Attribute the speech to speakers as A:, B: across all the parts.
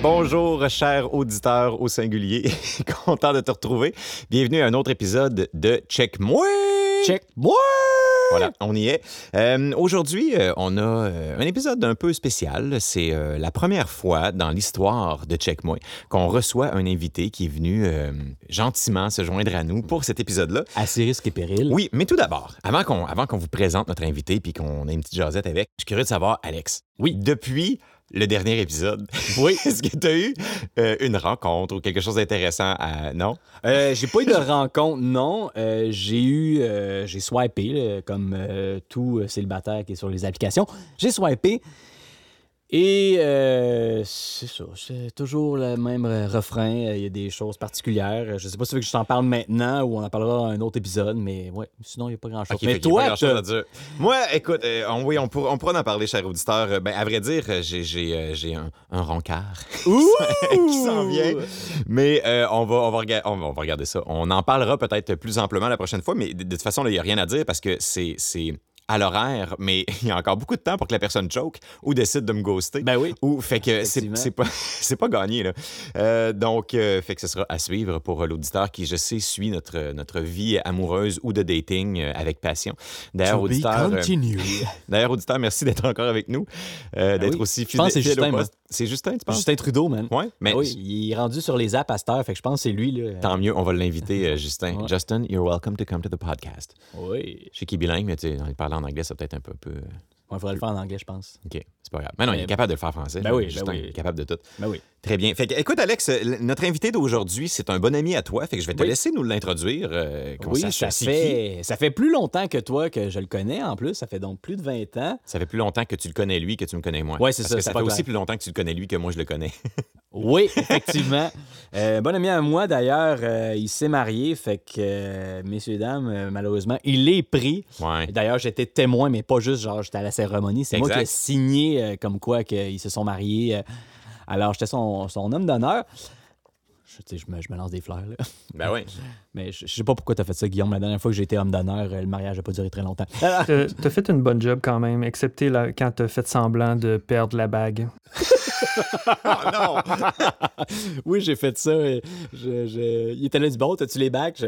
A: Bonjour, cher auditeur au singulier. Content de te retrouver. Bienvenue à un autre épisode de Check Moi.
B: Check moi!
A: Voilà, on y est. Euh, Aujourd'hui, euh, on a euh, un épisode un peu spécial. C'est la première fois dans l'histoire de Check Moi qu'on reçoit un invité qui est venu gentiment se joindre à nous pour cet épisode-là.
B: À ses risques et périls.
A: Oui, mais tout d'abord, avant qu'on avant qu'on vous présente notre invité puis qu'on ait une petite jasette avec, je suis curieux de savoir, Alex. Oui. Depuis le dernier épisode,
B: Oui.
A: est-ce que tu as eu euh, une rencontre ou quelque chose d'intéressant à. Non?
B: Euh, j'ai pas eu de rencontre, non. Euh, j'ai eu. j'ai swipé, là, comme tout célibataire qui est sur les applications. J'ai swipé. Et euh, c'est ça. C'est toujours le même refrain. Euh, Il y a des choses particulières. Je sais pas si tu veux que je t'en parle maintenant ou on en parlera à un autre épisode, mais ouais. Sinon, il n'y a pas grand-chose. Mais toi,
A: grand-chose à dire. Moi, écoute, euh, on, oui, on, pourra, on pourra en parler, cher auditeur. Ben, à vrai dire, j'ai, j'ai, j'ai un, un qui s'en vient. Mais euh, on, va, on, va rega- on, va, on va regarder ça. On en parlera peut-être plus amplement la prochaine fois, mais de, de toute façon, il n'y a rien à dire parce que c'est, c'est à l'horaire, mais il y a encore beaucoup de temps pour que la personne choke ou décide de me ghoster.
B: Ben oui.
A: Ou fait que c'est pas pas gagné là. Euh, donc euh, fait que ce sera à suivre pour l'auditeur qui je sais suit notre notre vie amoureuse ou de dating euh, avec passion. D'ailleurs auditeur euh, d'ailleurs auditeur merci d'être encore avec nous,
B: Ben
A: d'être
B: oui.
A: aussi fidèle au poste. C'est Justin tu penses?
B: Justin Trudeau, man.
A: Ouais, mais
B: oui, il est rendu sur les apps à cette heure, fait que je pense que c'est lui. Là.
A: tant mieux, on va l'inviter euh, Justin.
B: Ouais.
A: Justin, you're welcome to come to the podcast.
B: Oui.
A: Je sais qu'il est bilingue mais tu sais, en parlant en anglais, ça peut-être un peu peu
B: Il faudrait le faire en anglais, je pense.
A: OK, c'est pas grave. Mais non, il est capable de le faire français.
B: Ben oui, ben oui.
A: il est capable de tout.
B: Ben oui.
A: Très bien. Fait que, écoute, Alex, euh, notre invité d'aujourd'hui, c'est un bon ami à toi. Fait que je vais te
B: Oui.
A: laisser nous l'introduire. euh,
B: Oui, ça fait, ça fait plus longtemps que toi que je le connais en plus. Ça fait donc plus de 20 ans.
A: Ça fait plus longtemps que tu le connais lui que tu me connais moi.
B: Ouais, c'est ça,
A: que ça fait aussi plus longtemps que tu le connais lui que moi je le connais.
B: Oui, effectivement. euh, bon ami à moi, d'ailleurs, euh, il s'est marié. Fait que, messieurs, dames, malheureusement, il est pris.
A: Ouais.
B: D'ailleurs, j'étais témoin, mais pas juste genre j'étais à la cérémonie. C'est moi qui ai signé euh, comme quoi qu'ils se sont mariés. euh, alors, j'étais son, son homme d'honneur. Je, tu sais, je, me, je me lance des fleurs, là.
A: Ben oui.
B: Mais je, je sais pas pourquoi tu as fait ça, Guillaume. La dernière fois que j'ai été homme d'honneur, euh, le mariage n'a pas duré très longtemps.
C: T'as t'as fait une bonne job quand même, excepté la- quand t'as fait semblant de perdre la bague.
A: Oh non!
B: oui, j'ai fait ça. je- je- Il était là du bon, t'as-tu les bacs?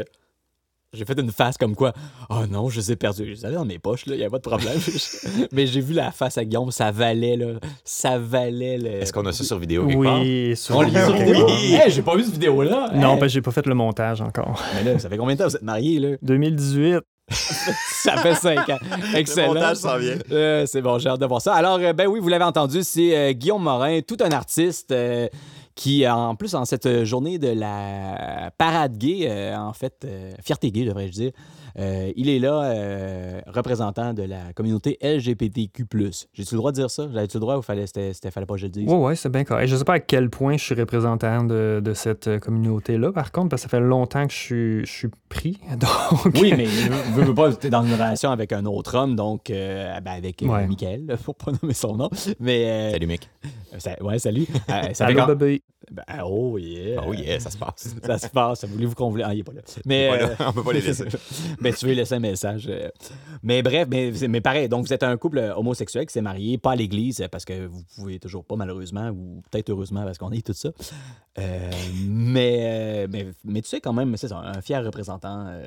B: J'ai fait une face comme quoi, oh non, je les ai perdus. Je les avais dans mes poches, là, il n'y a pas de problème. Mais j'ai vu la face à Guillaume, ça valait, là. Ça valait le.
A: Est-ce qu'on a ça sur vidéo quelque?
C: Oui, sur
B: vidéo?
A: Oui.
B: Hey, j'ai pas vu cette vidéo-là.
C: Non,
B: Hey.
C: parce que j'ai pas fait le montage encore.
B: Mais là, ça fait combien de temps que vous êtes mariés, là?
C: 2018,
B: Ça fait cinq ans. Excellent.
A: Le montage s'en vient.
B: Euh, c'est bon, j'ai hâte de voir ça. Alors, euh, ben oui, vous l'avez entendu, c'est euh, Guillaume Morin, tout un artiste euh, qui, en plus, en cette journée de la parade gay, euh, en fait, euh, fierté gay, devrais-je dire, euh, il est là, euh, représentant de la communauté LGBTQ. J'ai-tu le droit de dire ça? J'avais-tu le droit ou fallait, c'était, c'était- fallait pas que je le dise?
C: ouais, ouais, c'est bien correct. Je sais pas à quel point je suis représentant de, de cette euh, communauté-là, par contre, parce que ça fait longtemps que je suis, je suis pris. Donc,
B: Oui, mais veux, veux pas, dans une relation avec un autre homme, donc euh, ben, avec
C: Ouais.
B: Michael, pour pas nommer son nom. Mais, euh,
A: Salut mec.
B: ça- ouais, salut. Euh, ça
C: Allô.
B: Ben, oh yeah.
A: Oh yeah, ça se passe.
B: Ça se passe. Voulez-vous qu'on voulait. Ah, il est pas là. Mais.
A: Voilà,
B: euh,
A: on peut pas les laisser.
B: ben, tu veux laisser un message. euh. Mais bref, mais, mais pareil. Donc, vous êtes un couple euh, homosexuel qui s'est marié, pas à l'église, parce que vous pouvez toujours pas, malheureusement, ou peut-être heureusement, parce qu'on est tout ça. Euh, mais, mais, mais tu sais, quand même, c'est un fier représentant euh,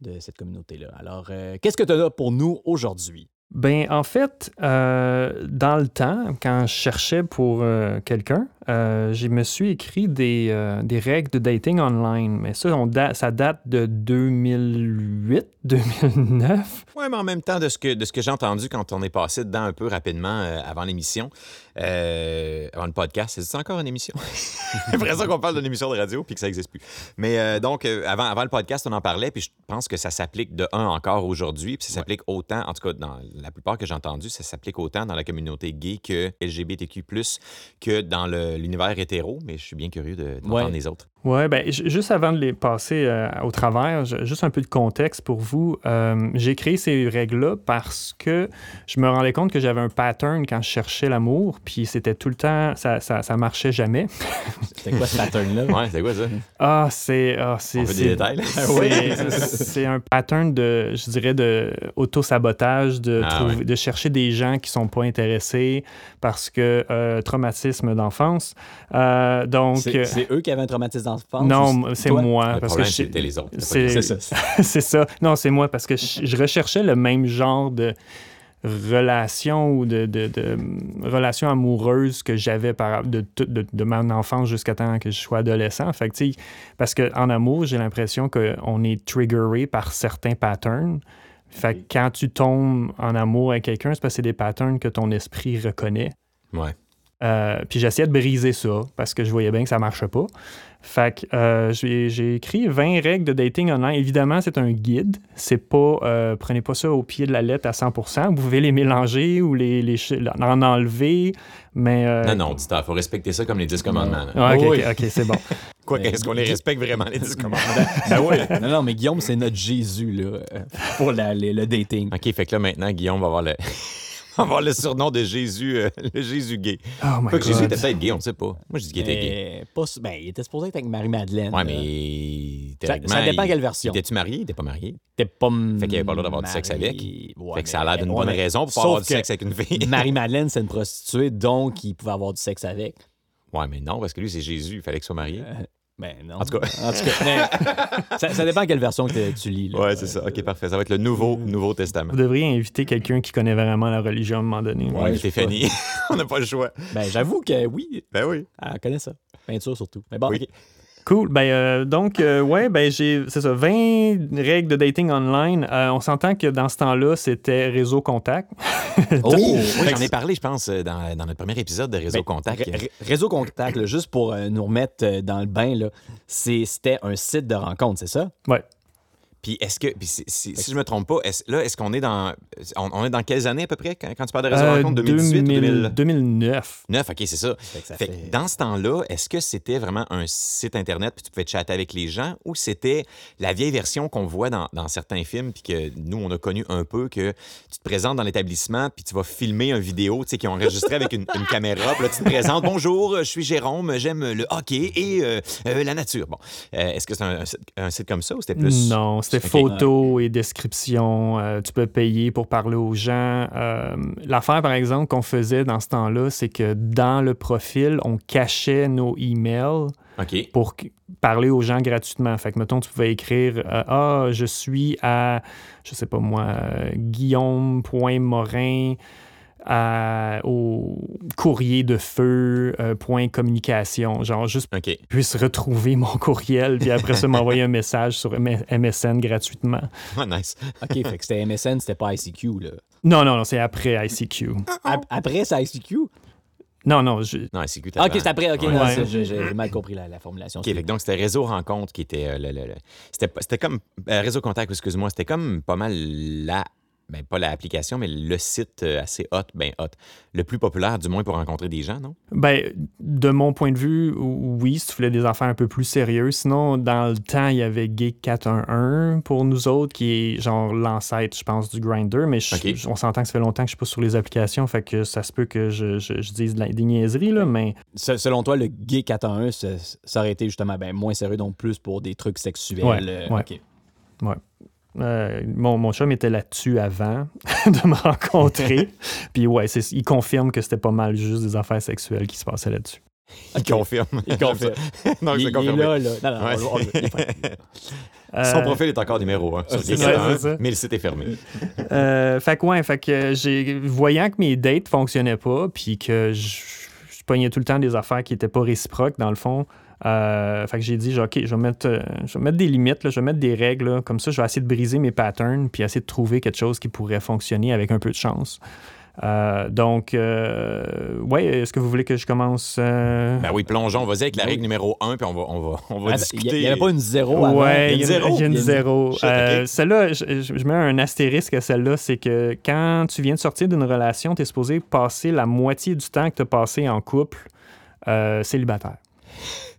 B: de cette communauté-là. Alors, euh, qu'est-ce que tu as pour nous aujourd'hui?
C: Ben, en fait, euh, dans le temps, quand je cherchais pour euh, quelqu'un, euh, je me suis écrit des, euh, des règles de dating online. Mais ça, on da- ça date de 2008, 2009.
A: Ouais, mais en même temps, de ce que, de ce que j'ai entendu quand on est passé dedans un peu rapidement euh, avant l'émission, avant le podcast, c'est encore une émission? J'ai l'impression qu'on parle d'une émission de radio puis que ça n'existe plus. Mais donc, avant, avant le podcast, on en parlait, puis je pense que ça s'applique de un encore aujourd'hui, puis ça s'applique autant, en tout cas, dans la plupart que j'ai entendu, ça s'applique autant dans la communauté gay que LGBTQ, que dans le- l'univers hétéro, mais je suis bien curieux de- d'entendre
B: Ouais.
A: les autres.
C: Ouais, ben, juste avant de les passer euh, au travers, juste un peu de contexte pour vous. Euh, j'ai créé ces règles-là parce que je me rendais compte que j'avais un pattern quand je cherchais l'amour, puis c'était tout le temps, ça, ça, ça marchait jamais.
B: C'était quoi ce pattern-là?
A: Ouais, c'est quoi ça?
C: Ah, c'est. Ah, c'est
A: On veut des
C: c'est-
A: détails,
C: un pattern de, je dirais, de auto-sabotage, de,
A: Ah,
C: trouver-
A: ouais.
C: de chercher des gens qui sont pas intéressés parce que euh, traumatisme d'enfance. Euh, donc.
B: C'est c'est eux qui avaient un traumatisme d'enfance?
C: Non, c'est moi.
A: Le
C: parce
A: problème,
C: que
A: c'était les autres.
C: c'est-
B: ça.
C: c'est ça. Non, c'est moi parce que je, je recherchais le même genre de relation ou de, de, de, hum, relation amoureuse que j'avais par- de, de, de mon enfance jusqu'à temps que je sois adolescent. Fait que, parce qu'en amour, j'ai l'impression qu'on est triggeré par certains patterns. Fait que quand tu tombes en amour avec quelqu'un, c'est parce que c'est des patterns que ton esprit reconnaît.
A: Ouais.
C: Euh, puis j'essayais de briser ça parce que je voyais bien que ça marchait pas. Fait que euh, j'ai écrit 20 règles de dating online. Évidemment, c'est un guide. C'est pas, euh, prenez pas ça au pied de la lettre à 100%. Vous pouvez les mélanger ou les, en enlever, mais... euh,
A: Non, non, dis-toi, faut respecter ça comme les 10 commandements.
C: Ah, ok,
B: Oui.
C: ok, ok, c'est bon.
A: Quoi,
B: Mais-
A: est-ce qu'on les respecte vraiment, les 10 commandements?
B: Ben oui. Non, non, mais Guillaume, c'est notre Jésus, là, pour la- le dating.
A: OK, fait que là, maintenant, Guillaume va avoir le... va avoir le surnom de Jésus, euh, le Jésus gay.
C: Oh my
A: que Jésus était peut-être gay, on ne sait pas. Moi, je dis qu'il était gay.
B: Mais pas, ben, il était supposé être avec Marie-Madeleine.
A: Ouais,
B: euh,
A: mais...
B: Ça,
A: théoriquement,
B: ça dépend
A: il-
B: quelle version.
A: Était-tu marié? Il était pas marié.
B: T'es pas
A: Fait qu'il avait pas le droit d'avoir du sexe avec.
B: Ouais,
A: fait que ça a l'air d'une bonne raison pour pas avoir du sexe avec une fille.
B: Marie-Madeleine, c'est une prostituée, donc il pouvait avoir du sexe avec.
A: Ouais, mais non, parce que lui, c'est Jésus. Il fallait qu'il soit marié.
B: Ben non.
A: En tout cas.
B: En tout cas, mais ça, ça dépend quelle version que tu lis. là.
A: Ouais, c'est ça. OK, parfait. Ça va être le nouveau, nouveau testament.
C: Vous devriez inviter quelqu'un qui connaît vraiment la religion à un moment donné.
A: Ouais, Stéphanie. On n'a pas le choix.
B: Ben j'avoue que oui,
A: Ben oui.
B: elle connaît ça. Peinture surtout. Mais bon,
A: Oui.
B: ok.
C: Cool. Ben, euh, donc, euh, ouais, ben, j'ai, c'est ça, 20 règles de dating online. Euh, on s'entend que dans ce temps-là, c'était réseau contact.
B: Oh,
A: Oui, j'en ai parlé, je pense, euh, dans, dans notre premier épisode de Réseau
B: Ben,
A: Contact.
B: Ré- Ré- Réseau Contact, là, juste pour euh, nous remettre dans le bain, là, c'est- c'était un site de rencontre, c'est ça?
C: Ouais.
A: Puis est-ce que, puis si, si- si je me trompe pas, là, est-ce qu'on est dans, on, on est dans quelles années à peu près quand, quand tu parles de Réseau
C: Euh,
A: Rencontre 2018 ou 2000?
C: 2009.
A: 9, ok, c'est ça.
B: Fait que ça
A: Fait que
B: fait-
A: dans ce temps-là, est-ce que c'était vraiment un site Internet puis tu pouvais chatter avec les gens ou c'était la vieille version qu'on voit dans, dans certains films puis que nous, on a connu un peu que tu te présentes dans l'établissement puis tu vas filmer une vidéo, tu sais, qui ont enregistré avec une, une caméra puis là, tu te présentes. Bonjour, je suis Jérôme, j'aime le hockey et euh, euh, la nature. Bon. Euh, est-ce que c'est un, un site comme ça ou c'était plus...
C: Non, c'était photos et descriptions. euh, tu peux payer pour parler aux gens. Euh, l'affaire, par exemple, qu'on faisait dans ce temps-là, c'est que dans le profil, on cachait nos emails pour parler aux gens gratuitement. Fait que, mettons, tu pouvais écrire euh, Ah, je suis à, je sais pas moi, Guillaume.morin à- au courrier de feu, euh, point communication. Genre, juste
A: OK.
C: puisse retrouver mon courriel, puis après ça, m'envoyer un message sur MSN gratuitement.
A: Ah, nice.
B: OK, fait que c'était MSN, c'était pas ICQ, là.
C: Non, non, non, c'est après ICQ.
B: Ap- Après, c'est ICQ?
C: Non, non, je-
A: Non, c'est que
B: Ah, OK, c'est après, OK.
A: Ouais.
B: j'ai mal compris la, la formulation.
A: OK, donc c'était Réseau Rencontre qui était. euh, le, le- le- c'était comme. euh, Réseau Contact, excuse-moi, c'était comme pas mal la. Ben, pas l'application, mais le site euh, assez hot, ben hot. Le plus populaire, du moins, pour rencontrer des gens, non?
C: Ben, de mon point de vue, oui, si tu voulais des affaires un peu plus sérieuses. Sinon, dans le temps, il y avait Geek 411 pour nous autres, qui est genre l'ancêtre, je pense, du Grinder. Mais je- on s'entend que ça fait longtemps que je suis pas sur les applications, fait que ça se peut que je, je- je dise de la- des niaiseries, là, mais
B: Se- Selon toi, le gay 411, ça, ça aurait été justement ben, moins sérieux, donc plus pour des trucs sexuels.
C: Ouais,
B: euh,
C: ouais.
B: OK.
C: Euh, mon, mon chum était là-dessus avant de me rencontrer. Puis ouais, c'est- il confirme que c'était pas mal juste des affaires sexuelles qui se passaient là-dessus.
A: Il confirme.
B: Il confirme.
A: non,
B: il,
A: c'est
B: il est
A: confirmé.
B: là, là. Non, non,
A: Ouais.
B: on- on- il est pas-
A: Son
C: Euh,
A: profil est encore numéro 1 sur
B: c'est
A: Geek
C: ça,
A: 41,
C: c'est ça.
A: mais le site est fermé.
C: Euh, fait que ouais, fait que j'ai voyant que mes dates fonctionnaient pas, puis que je, je pognais tout le temps des affaires qui étaient pas réciproques dans le fond. Euh, fait que j'ai dit, genre, ok, je vais mettre, euh, je vais mettre des limites, là, je vais mettre des règles, là, comme ça, je vais essayer de briser mes patterns, puis essayer de trouver quelque chose qui pourrait fonctionner avec un peu de chance. Euh, donc, euh, ouais, est-ce que vous voulez que je commence euh,
A: Ben oui, plongeons. Vas-y avec la
B: Oui.
A: règle numéro 1, puis on va, on va, on va
B: Ah,
A: discuter.
B: Il n'y avait pas une zéro avant.
C: Ouais,
A: Il
C: il
A: y a une
C: a il y a une
B: zéro?
C: Euh. Celle-là, je, je- je mets un astérisque à celle-là, c'est que quand tu viens de sortir d'une relation, tu es supposé passer la moitié du temps que tu as passé en couple euh, célibataire.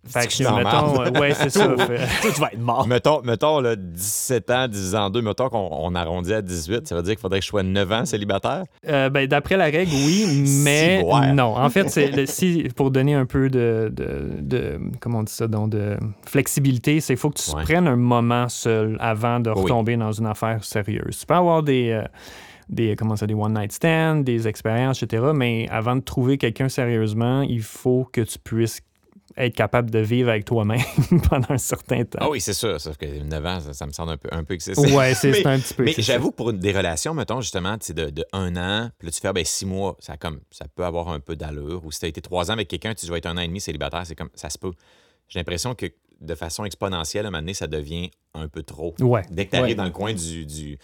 C: Fait que,
A: que je suis en
C: mettons, euh, ouais, c'est ça.
B: Tu vas être mort.
A: Mettons, mettons là, 17 ans, 10 ans 2, mettons qu'on on arrondit à 18, ça veut dire qu'il faudrait que je sois 9 ans célibataire?
C: Euh, ben, D'après la règle, oui, mais non. En fait, c'est le- si, pour donner un peu de, de, de- comment on dit ça, donc de flexibilité, c'est qu'il faut que tu
A: Ouais.
C: prennes un moment seul avant de
A: Oui.
C: retomber dans une affaire sérieuse. Tu peux avoir des, euh, des, comment ça, des one-night stands, des expériences, etc., mais avant de trouver quelqu'un sérieusement, il faut que tu puisses être capable de vivre avec toi-même pendant un certain temps.
A: Ah oui, c'est sûr, sauf que 9 ans, ça, ça me semble un peu, un peu excessif.
C: Ouais, c'est un petit peu.
A: Mais j'avoue que pour des relations, mettons, justement, tu sais, de, de un an, puis là, tu fais, ah, ben, six mois, ça, comme, ça peut avoir un peu d'allure. Ou si tu as été trois ans avec quelqu'un, tu dois être un an et demi célibataire, c'est comme, ça se peut. J'ai l'impression que de façon exponentielle, à un moment donné, ça devient un peu trop.
C: Ouais.
A: Dès que tu arrives
B: Ouais.
A: dans le coin du. du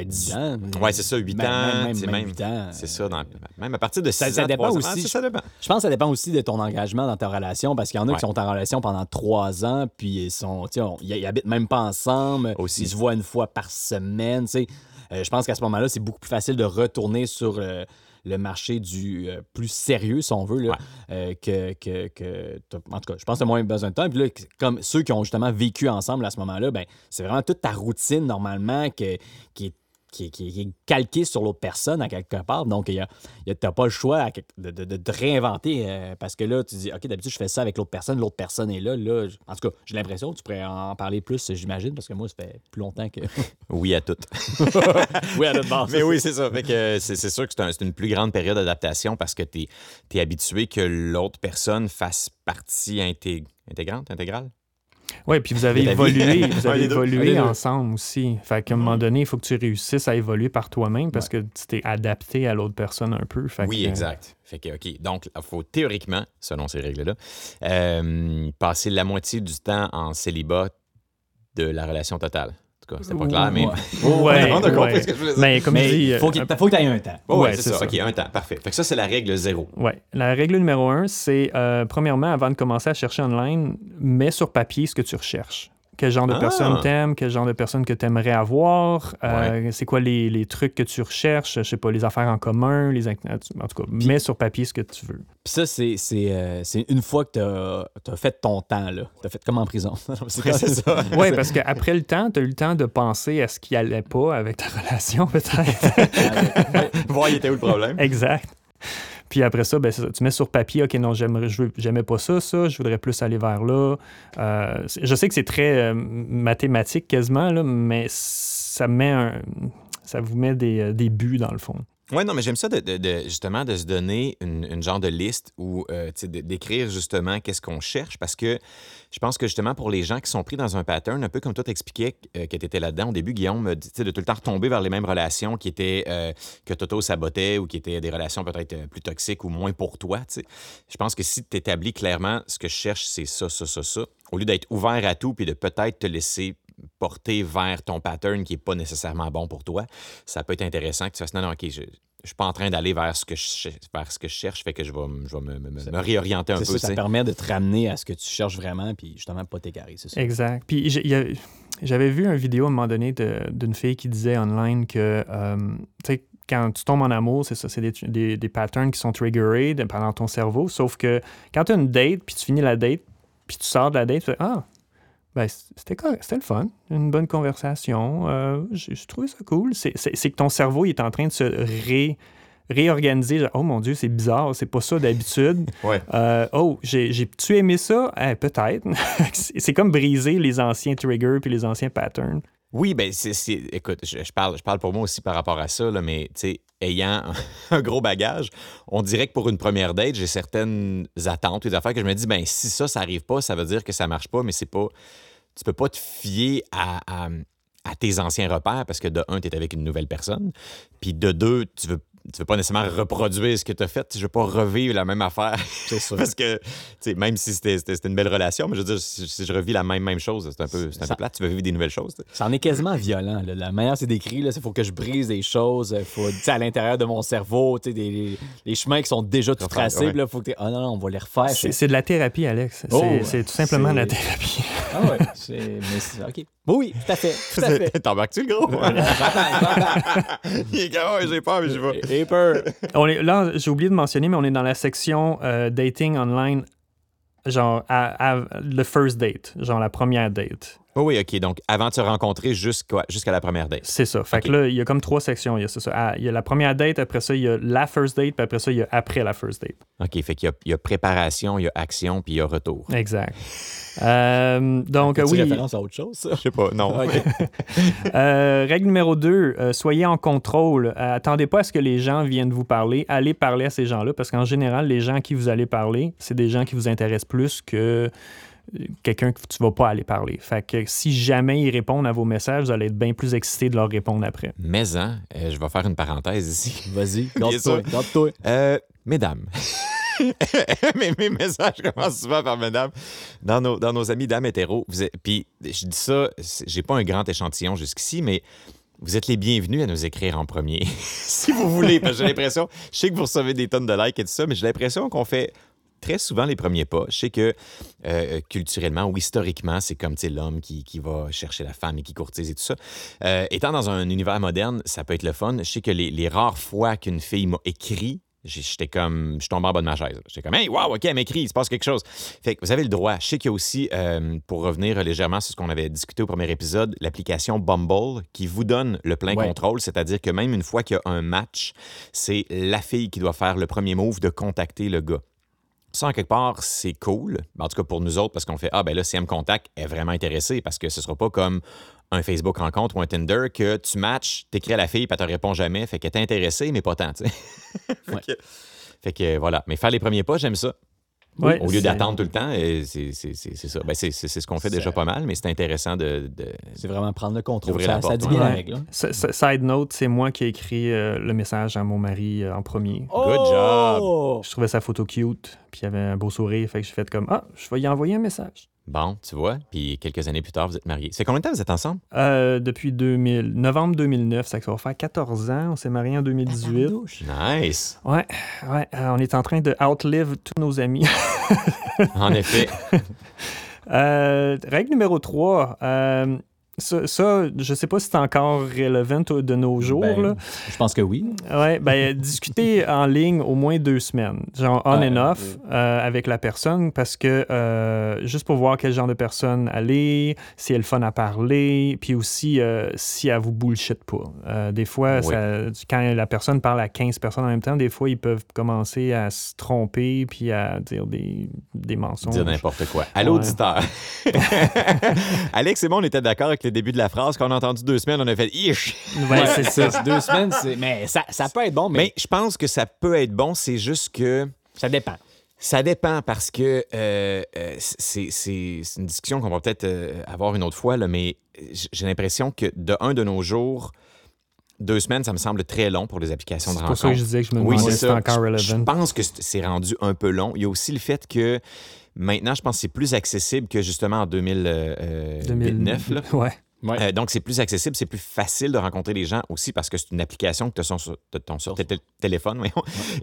B: Ben, 10 ans.
A: ouais, c'est ça, 8
B: Même-
A: ans.
B: même- même ans,
A: C'est
B: euh,
A: ça, dans- même à partir de 6
B: Ça-
A: ans.
B: ça dépend
A: 3 ans,
B: aussi,
A: ah, ça,
B: je-
A: ça dépend.
B: Je pense que ça dépend aussi de ton engagement dans ta relation parce qu'il y en a
A: Ouais.
B: qui sont en relation pendant trois ans, puis ils sont, on- ils, ils habitent même pas ensemble,
A: Aussi.
B: ils se voient une fois par semaine. Euh, je pense qu'à ce moment-là, c'est beaucoup plus facile de retourner sur euh, le marché du euh, plus sérieux, si on veut, là,
A: Ouais.
B: euh, que, que, que En tout cas, je pense que tu as moins besoin de temps. Puis là, comme ceux qui ont justement vécu ensemble à ce moment-là, ben, c'est vraiment toute ta routine normalement que- qui est qui est, qui est- qui est calqué sur l'autre personne à quelque part. Donc, tu n'as pas le choix de, de- de te réinventer euh, parce que là, tu dis, OK, d'habitude, je fais ça avec l'autre personne, l'autre personne est là. là en tout cas, j'ai l'impression que tu pourrais en parler plus, j'imagine, parce que moi, ça fait plus longtemps que.
A: Oui, à tout.
B: oui, à notre base.
A: Mais oui, c'est ça. Euh, c'est sûr que c'est un- c'est une plus grande période d'adaptation parce que tu es, habitué que l'autre personne fasse partie intég- intégrante, intégrale?
C: Oui, puis vous avez évolué, vous avez évolué ensemble aussi. Fait qu'à un moment donné, il faut que tu réussisses à évoluer par toi-même parce que tu t'es adapté à l'autre personne un peu. Fait
A: Oui,
C: que,
A: exact. Fait que, OK. Donc, il faut théoriquement, selon ces règles-là, euh, passer la moitié du temps en célibat de la relation totale. Tout cas, c'était pas clair, mais.
C: Ouais,
A: On a compris
C: ouais.
A: ce que je voulais dire.
C: Mais comme
B: Mais
C: je dis,
B: il faut
C: euh,
B: qu'il faut que tu aies un temps.
A: Oh, ouais,
C: Ouais,
A: c'est
C: c'est
A: ça.
C: ça.
A: OK, un temps. Parfait. Fait que ça, c'est la règle zéro.
C: Ouais. La règle numéro un, c'est euh, premièrement, avant de commencer à chercher online, mets sur papier ce que tu recherches. Quel genre de
A: Ah.
C: personne t'aimes, quel genre de personne que tu aimerais avoir, euh, c'est quoi les, les trucs que tu recherches, je sais pas, les affaires en commun, les en tout cas, mets sur papier ce que tu veux.
B: Puis ça, c'est euh, une fois que tu as, fait ton temps, là. Tu as fait comme en prison. c'est
A: ça.
C: Oui, parce qu'après le temps, tu as eu le temps de penser à ce qui allait pas avec ta relation, peut-être.
A: Voir, il était où le problème?
C: exact. Puis après ça, c'est ça, tu mets sur papier, OK, non, j'aimerais, j'aimais pas ça, ça, je voudrais plus aller vers là. Euh, je sais que c'est très euh, mathématique quasiment, là, mais ça met un, ça vous met des, euh, des buts dans le fond.
A: Oui, non, mais j'aime ça de, de- justement de se donner une, une genre de liste ou euh, d'écrire justement qu'est-ce qu'on cherche parce que je pense que justement pour les gens qui sont pris dans un pattern, un peu comme toi t'expliquais euh, que tu étais là-dedans au début, Guillaume, de tout le temps retomber vers les mêmes relations qui étaient euh, que Toto sabotait ou qui étaient des relations peut-être plus toxiques ou moins pour toi. Je pense que si tu établis clairement ce que je cherche, c'est ça, ça, ça, ça, au lieu d'être ouvert à tout puis de peut-être te laisser porter vers ton pattern qui n'est pas nécessairement bon pour toi, ça peut être intéressant que tu fasses non, non, OK, je, je suis pas en train d'aller vers ce que je vers ce que je cherche, fait que je vais, je vais me, me- me- me réorienter un peu.
B: Ça, ça permet de te ramener à ce que tu cherches vraiment, puis justement, pas t'égarer, c'est ça.
C: Exact. Puis j'avais vu une vidéo à un moment donné de- d'une fille qui disait online que, euh, tu sais, quand tu tombes en amour, c'est ça, c'est des, des, des patterns qui sont triggerés pendant ton cerveau. Sauf que quand tu as une date, puis tu finis la date, puis tu sors de la date, tu fais Ah, ben, c'était le fun, une bonne conversation, euh, j'ai j'ai trouvé ça cool. C'est c'est- c'est que ton cerveau il est en train de se ré- réorganiser. Genre, oh mon Dieu, c'est bizarre, c'est pas ça d'habitude.
A: Ouais.
C: Euh, oh, j'ai- j'ai-tu aimé ça? Eh, Peut-être. c'est c'est comme briser les anciens triggers puis les anciens patterns.
A: Oui, ben c'est, c'est- écoute, je, je parle, je parle pour moi aussi par rapport à ça, là, mais tu sais, ayant un gros bagage, on dirait que pour une première date, j'ai certaines attentes, des affaires que je me dis, ben si ça, ça arrive pas, ça veut dire que ça marche pas, mais c'est pas, tu peux pas te fier à, à- tes anciens repères parce que de un, tu es avec une nouvelle personne, puis de deux, tu veux tu veux pas nécessairement reproduire ce que tu as fait. Je veux pas revivre la même affaire.
B: C'est sûr.
A: Parce que, tu sais, même si c'était c'était- c'était une belle relation, mais je veux dire, si, si je revis la même, même chose, c'est un peu, c'est un
B: Ça-
A: peu plate. Tu veux vivre des nouvelles choses.
B: Ça en est quasiment violent. là. La manière c'est décrit, il faut que je brise des choses. Il faut, à l'intérieur de mon cerveau, tu sais, des, les, les chemins qui sont déjà tout tracés.
A: ouais.
B: là, faut que tu. Ah non, non, on va les refaire.
C: C'est c'est de la thérapie, Alex. C'est
B: Oh,
C: c'est tout simplement de la thérapie.
B: Ah ouais. mais c'est- OK. Oui, oui, tout à fait. Tout à fait.
A: T'embarques-tu le gros? Il est comme, Ouais, j'ai peur, mais j'y vais.
B: J'ai peur.
C: On est, là, j'ai oublié de mentionner, mais on est dans la section euh, dating online genre, à, à le first date, genre la première date.
A: Oh oui, OK. Donc, avant de se rencontrer jusqu'à jusqu'à la première date.
C: C'est ça. Fait que là, il y a comme trois sections. Il y a, ça. Ah, il y a la première date, après ça, il y a la first date, puis après ça, il y a après la first date.
A: OK. Fait qu'il y a, il y a préparation, il y a action, puis il y a retour.
C: Exact. Euh, donc, oui.
B: référence à autre chose, ça?
A: Je sais pas, non.
B: OK.
C: Euh, règle numéro 2, soyez en contrôle. Euh, attendez pas à ce que les gens viennent vous parler. Allez parler à ces gens-là parce qu'en général, les gens à qui vous allez parler, c'est des gens qui vous intéressent plus que euh, quelqu'un que tu vas pas aller parler. Fait que si jamais ils répondent à vos messages, vous allez être bien plus excité de leur répondre après.
A: Mais, hein, euh, je vais faire une parenthèse ici.
B: Vas-y, garde-toi.
A: Euh, mesdames. mes, mes messages commencent souvent par mesdames. Dans nos, dans nos amis dames vous êtes- puis je dis ça, j'ai pas un grand échantillon jusqu'ici, mais vous êtes les bienvenus à nous écrire en premier. si vous voulez, parce que j'ai l'impression, je sais que vous recevez des tonnes de likes et tout ça, mais j'ai l'impression qu'on fait très souvent les premiers pas. Je sais que euh, culturellement ou historiquement, c'est comme tu sais, l'homme qui, qui va chercher la femme et qui courtise et tout ça. Euh, étant dans un univers moderne, ça peut être le fun. Je sais que les, les rares fois qu'une fille m'a écrit, j'étais comme, je tombais en bas de ma chaise. J'étais comme, hey, wow, OK, elle m'écrit, il se passe quelque chose. Fait que vous avez le droit. Je sais qu'il y a aussi, euh, pour revenir légèrement sur ce qu'on avait discuté au premier épisode, l'application Bumble qui vous donne le plein
B: Ouais.
A: contrôle, c'est-à-dire que même une fois qu'il y a un match, c'est la fille qui doit faire le premier move de contacter le gars. Ça, en quelque part, c'est cool. En tout cas, pour nous autres, parce qu'on fait Ah, ben là, si elle me contacte, elle est vraiment intéressée, parce que ce sera pas comme un Facebook rencontre ou un Tinder que tu matches, t'écris à la fille, puis elle te répond jamais, fait qu'elle est intéressée, mais pas tant, tu sais. fait,
B: Ouais.
A: que, fait que, voilà. Mais faire les premiers pas, j'aime ça.
C: Ouais,
A: Au lieu d'attendre tout le temps, c'est c'est- c'est- c'est ça. Ben, c'est c'est- c'est ce qu'on fait déjà pas mal, mais c'est intéressant de. de-
B: C'est vraiment prendre le contrôle. Ça,
A: la
B: ça dit bien
C: ouais.
B: la règle. hein.
C: Side note, c'est moi qui ai écrit euh, le message à mon mari euh, en premier.
A: Good job.
B: Oh!
C: Je trouvais sa photo cute, puis il y avait un beau sourire, fait que j'ai fait comme Ah, je vais y envoyer un message.
A: Bon, tu vois, puis quelques années plus tard, vous êtes mariés. C'est combien de temps vous êtes ensemble?
C: Euh, depuis 2000, novembre 2009, ça, ça va faire 14 ans. On s'est mariés en 2018.
B: Tabarnouche.
A: Nice.
C: Ouais, ouais, euh, on est en train de outlive tous nos amis.
A: En effet.
C: Euh, règle numéro 3. Ça, ça, je sais pas si c'est encore relevant de nos jours.
B: Ben,
C: là.
B: Je pense que oui.
C: Ouais, ben, discuter en ligne au moins deux semaines, genre on
B: Ouais,
C: and off euh, avec la personne, parce que euh, juste pour voir quel genre de personne elle est, si elle est fun à parler, puis aussi euh, si elle vous bullshit pas. Des fois,
A: Oui.
C: ça- quand la personne parle à 15 personnes en même temps, des fois, ils peuvent commencer à se tromper puis à dire des, des mensonges.
A: Dire n'importe quoi. À l'auditeur. Alex et moi, on était d'accord avec le début de la phrase. Quand on a entendu deux semaines, on a fait Ish!
C: Ouais, c'est ça.
B: Deux semaines, c'est. Mais ça, ça peut être bon, mais,
A: Mais je pense que ça peut être bon. C'est juste que
B: ça dépend.
A: ça dépend parce que euh, euh, c'est une discussion qu'on va peut-être euh, avoir une autre fois, là, mais j'ai l'impression que de un de nos jours, deux semaines, ça me semble très long pour les applications de
C: C'est
A: rencontre.
C: pour ça que je disais que je me
A: Oui,
C: demandais
A: c'est
C: si c'était
A: ça.
C: encore
A: Je- Je
C: relevant.
A: pense que c'est c'est rendu un peu long. Il y a aussi le fait que maintenant, je pense que c'est plus accessible que justement en 2009. là.
C: Ouais.
B: Ouais.
A: Euh, donc, c'est plus accessible, c'est plus facile de rencontrer les gens aussi parce que c'est une application que tu as sur, ton- sur tes tél- téléphone voyons,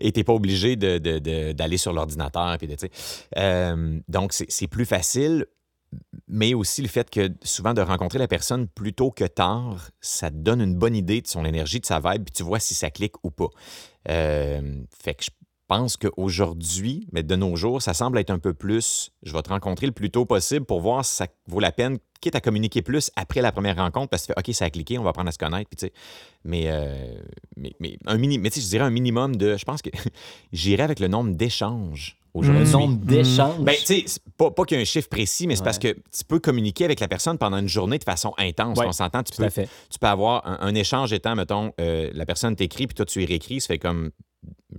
A: et tu n'es pas obligé de- de- de- d'aller sur l'ordinateur. Euh, donc, c'est c'est plus facile, mais aussi le fait que souvent de rencontrer la personne plus tôt que tard, ça te donne une bonne idée de son énergie, de sa vibe, puis tu vois si ça clique ou pas. Euh, fait que je pense qu'aujourd'hui, mais de nos jours, ça semble être un peu plus, je vais te rencontrer le plus tôt possible pour voir si ça vaut la peine, quitte à communiquer plus après la première rencontre, parce que OK, ça a cliqué, on va apprendre à se connaître, mais, euh, mais, mais un mini, mais tu sais, je dirais un minimum de, je pense que j'irais avec le nombre d'échanges
B: Le
A: aujourd'hui.
B: nombre d'échanges.
A: Ben, tu sais, pas, pas qu'il y ait un chiffre précis, mais c'est
B: Ouais.
A: parce que tu peux communiquer avec la personne pendant une journée de façon intense.
B: Ouais,
A: on s'entend, tu
B: tout à
A: peux,
B: fait.
A: tu peux avoir un, un échange étant, mettons, euh, la personne t'écrit, puis toi, tu y réécris, ça fait comme,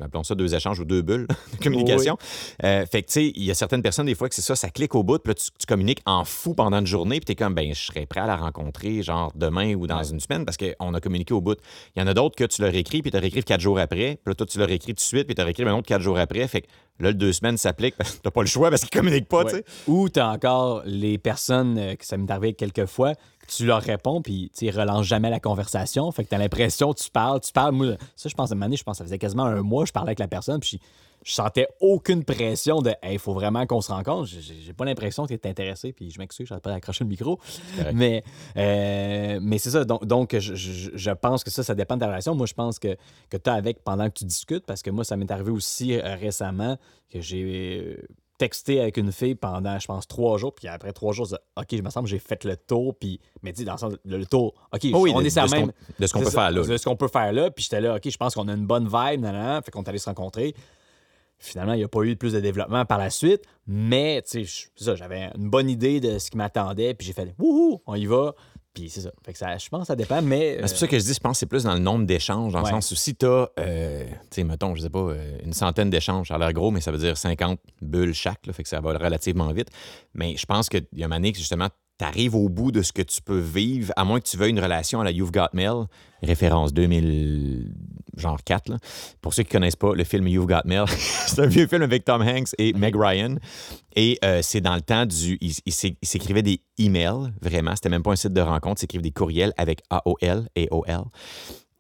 A: appelons ça deux échanges ou deux bulles de communication. Euh, fait que, tu sais, il y a certaines personnes, des fois, que c'est ça, ça clique au bout, puis là, tu, tu communiques en fou pendant une journée, puis t'es comme, ben, je serais prêt à la rencontrer, genre, demain ou dans
B: Ouais.
A: une semaine, parce qu'on a communiqué au bout. Il y en a d'autres que tu leur écris, puis tu leur écris quatre jours après, puis là, toi, tu leur écris tout de suite, puis tu leur écris un autre quatre jours après. Fait que là, le deux semaines s'applique, parce que t'as pas le choix, parce qu'ils communiquent pas, tu sais.
B: Ou tu as encore les personnes euh, que ça m'est arrivé quelques fois, que tu leur réponds, puis tu relancent jamais la conversation. Fait que tu as l'impression, tu parles, tu parles. Moi, ça, je pense, à un moment donné, je pense que ça faisait quasiment un mois, je parlais avec la personne, puis je sentais aucune pression de, il faut vraiment qu'on se rencontre. J'ai- J'ai j'ai pas l'impression que tu es intéressé, puis je m'excuse, j'arrête pas d'accrocher le micro. Mais, euh, mais c'est ça. Donc, donc je, je- je pense que ça, ça dépend de ta relation. Moi, je pense que, que tu as avec pendant que tu discutes, parce que moi, ça m'est arrivé aussi euh, récemment que j'ai. texté avec une fille pendant, je pense, trois jours, puis après trois jours, OK, je me semble que j'ai fait le tour, puis, mais dis, dans le sens, le, le tour, OK,
A: Oh oui,
B: on
A: de-
B: est
A: ce
B: même.
A: de ce qu'on peut
B: ça,
A: faire là.
B: De ce qu'on peut faire là, puis j'étais là, OK, je pense qu'on a une bonne vibe, nan, nan, nan. fait qu'on est allé se rencontrer. Finalement, il n'y a pas eu plus de développement par la suite, mais, tu sais, je- c'est ça, j'avais une bonne idée de ce qui m'attendait, puis j'ai fait, wouhou, on y va, puis c'est ça. Fait que ça, je pense que ça dépend, mais.
A: Ben, C'est pour ça que je dis, je pense que c'est plus dans le nombre d'échanges, dans
B: Ouais.
A: le sens où si tu as, tu sais, mettons, je sais pas, euh, une centaine d'échanges, ça a l'air gros, mais ça veut dire 50 bulles chaque, là, fait que ça va relativement vite. Mais je pense qu'il y a une année que justement, tu arrives au bout de ce que tu peux vivre, à moins que tu veuilles une relation à la You've Got Mail, référence 2000, genre 4. Là. Pour ceux qui connaissent pas le film You've Got Mail, c'est un vieux film avec Tom Hanks et Meg Ryan. Et euh, c'est dans le temps du. Il, il s'é- il s'écrivait des emails, vraiment. C'était même pas un site de rencontre. Il s'écrivait des courriels avec AOL et OL.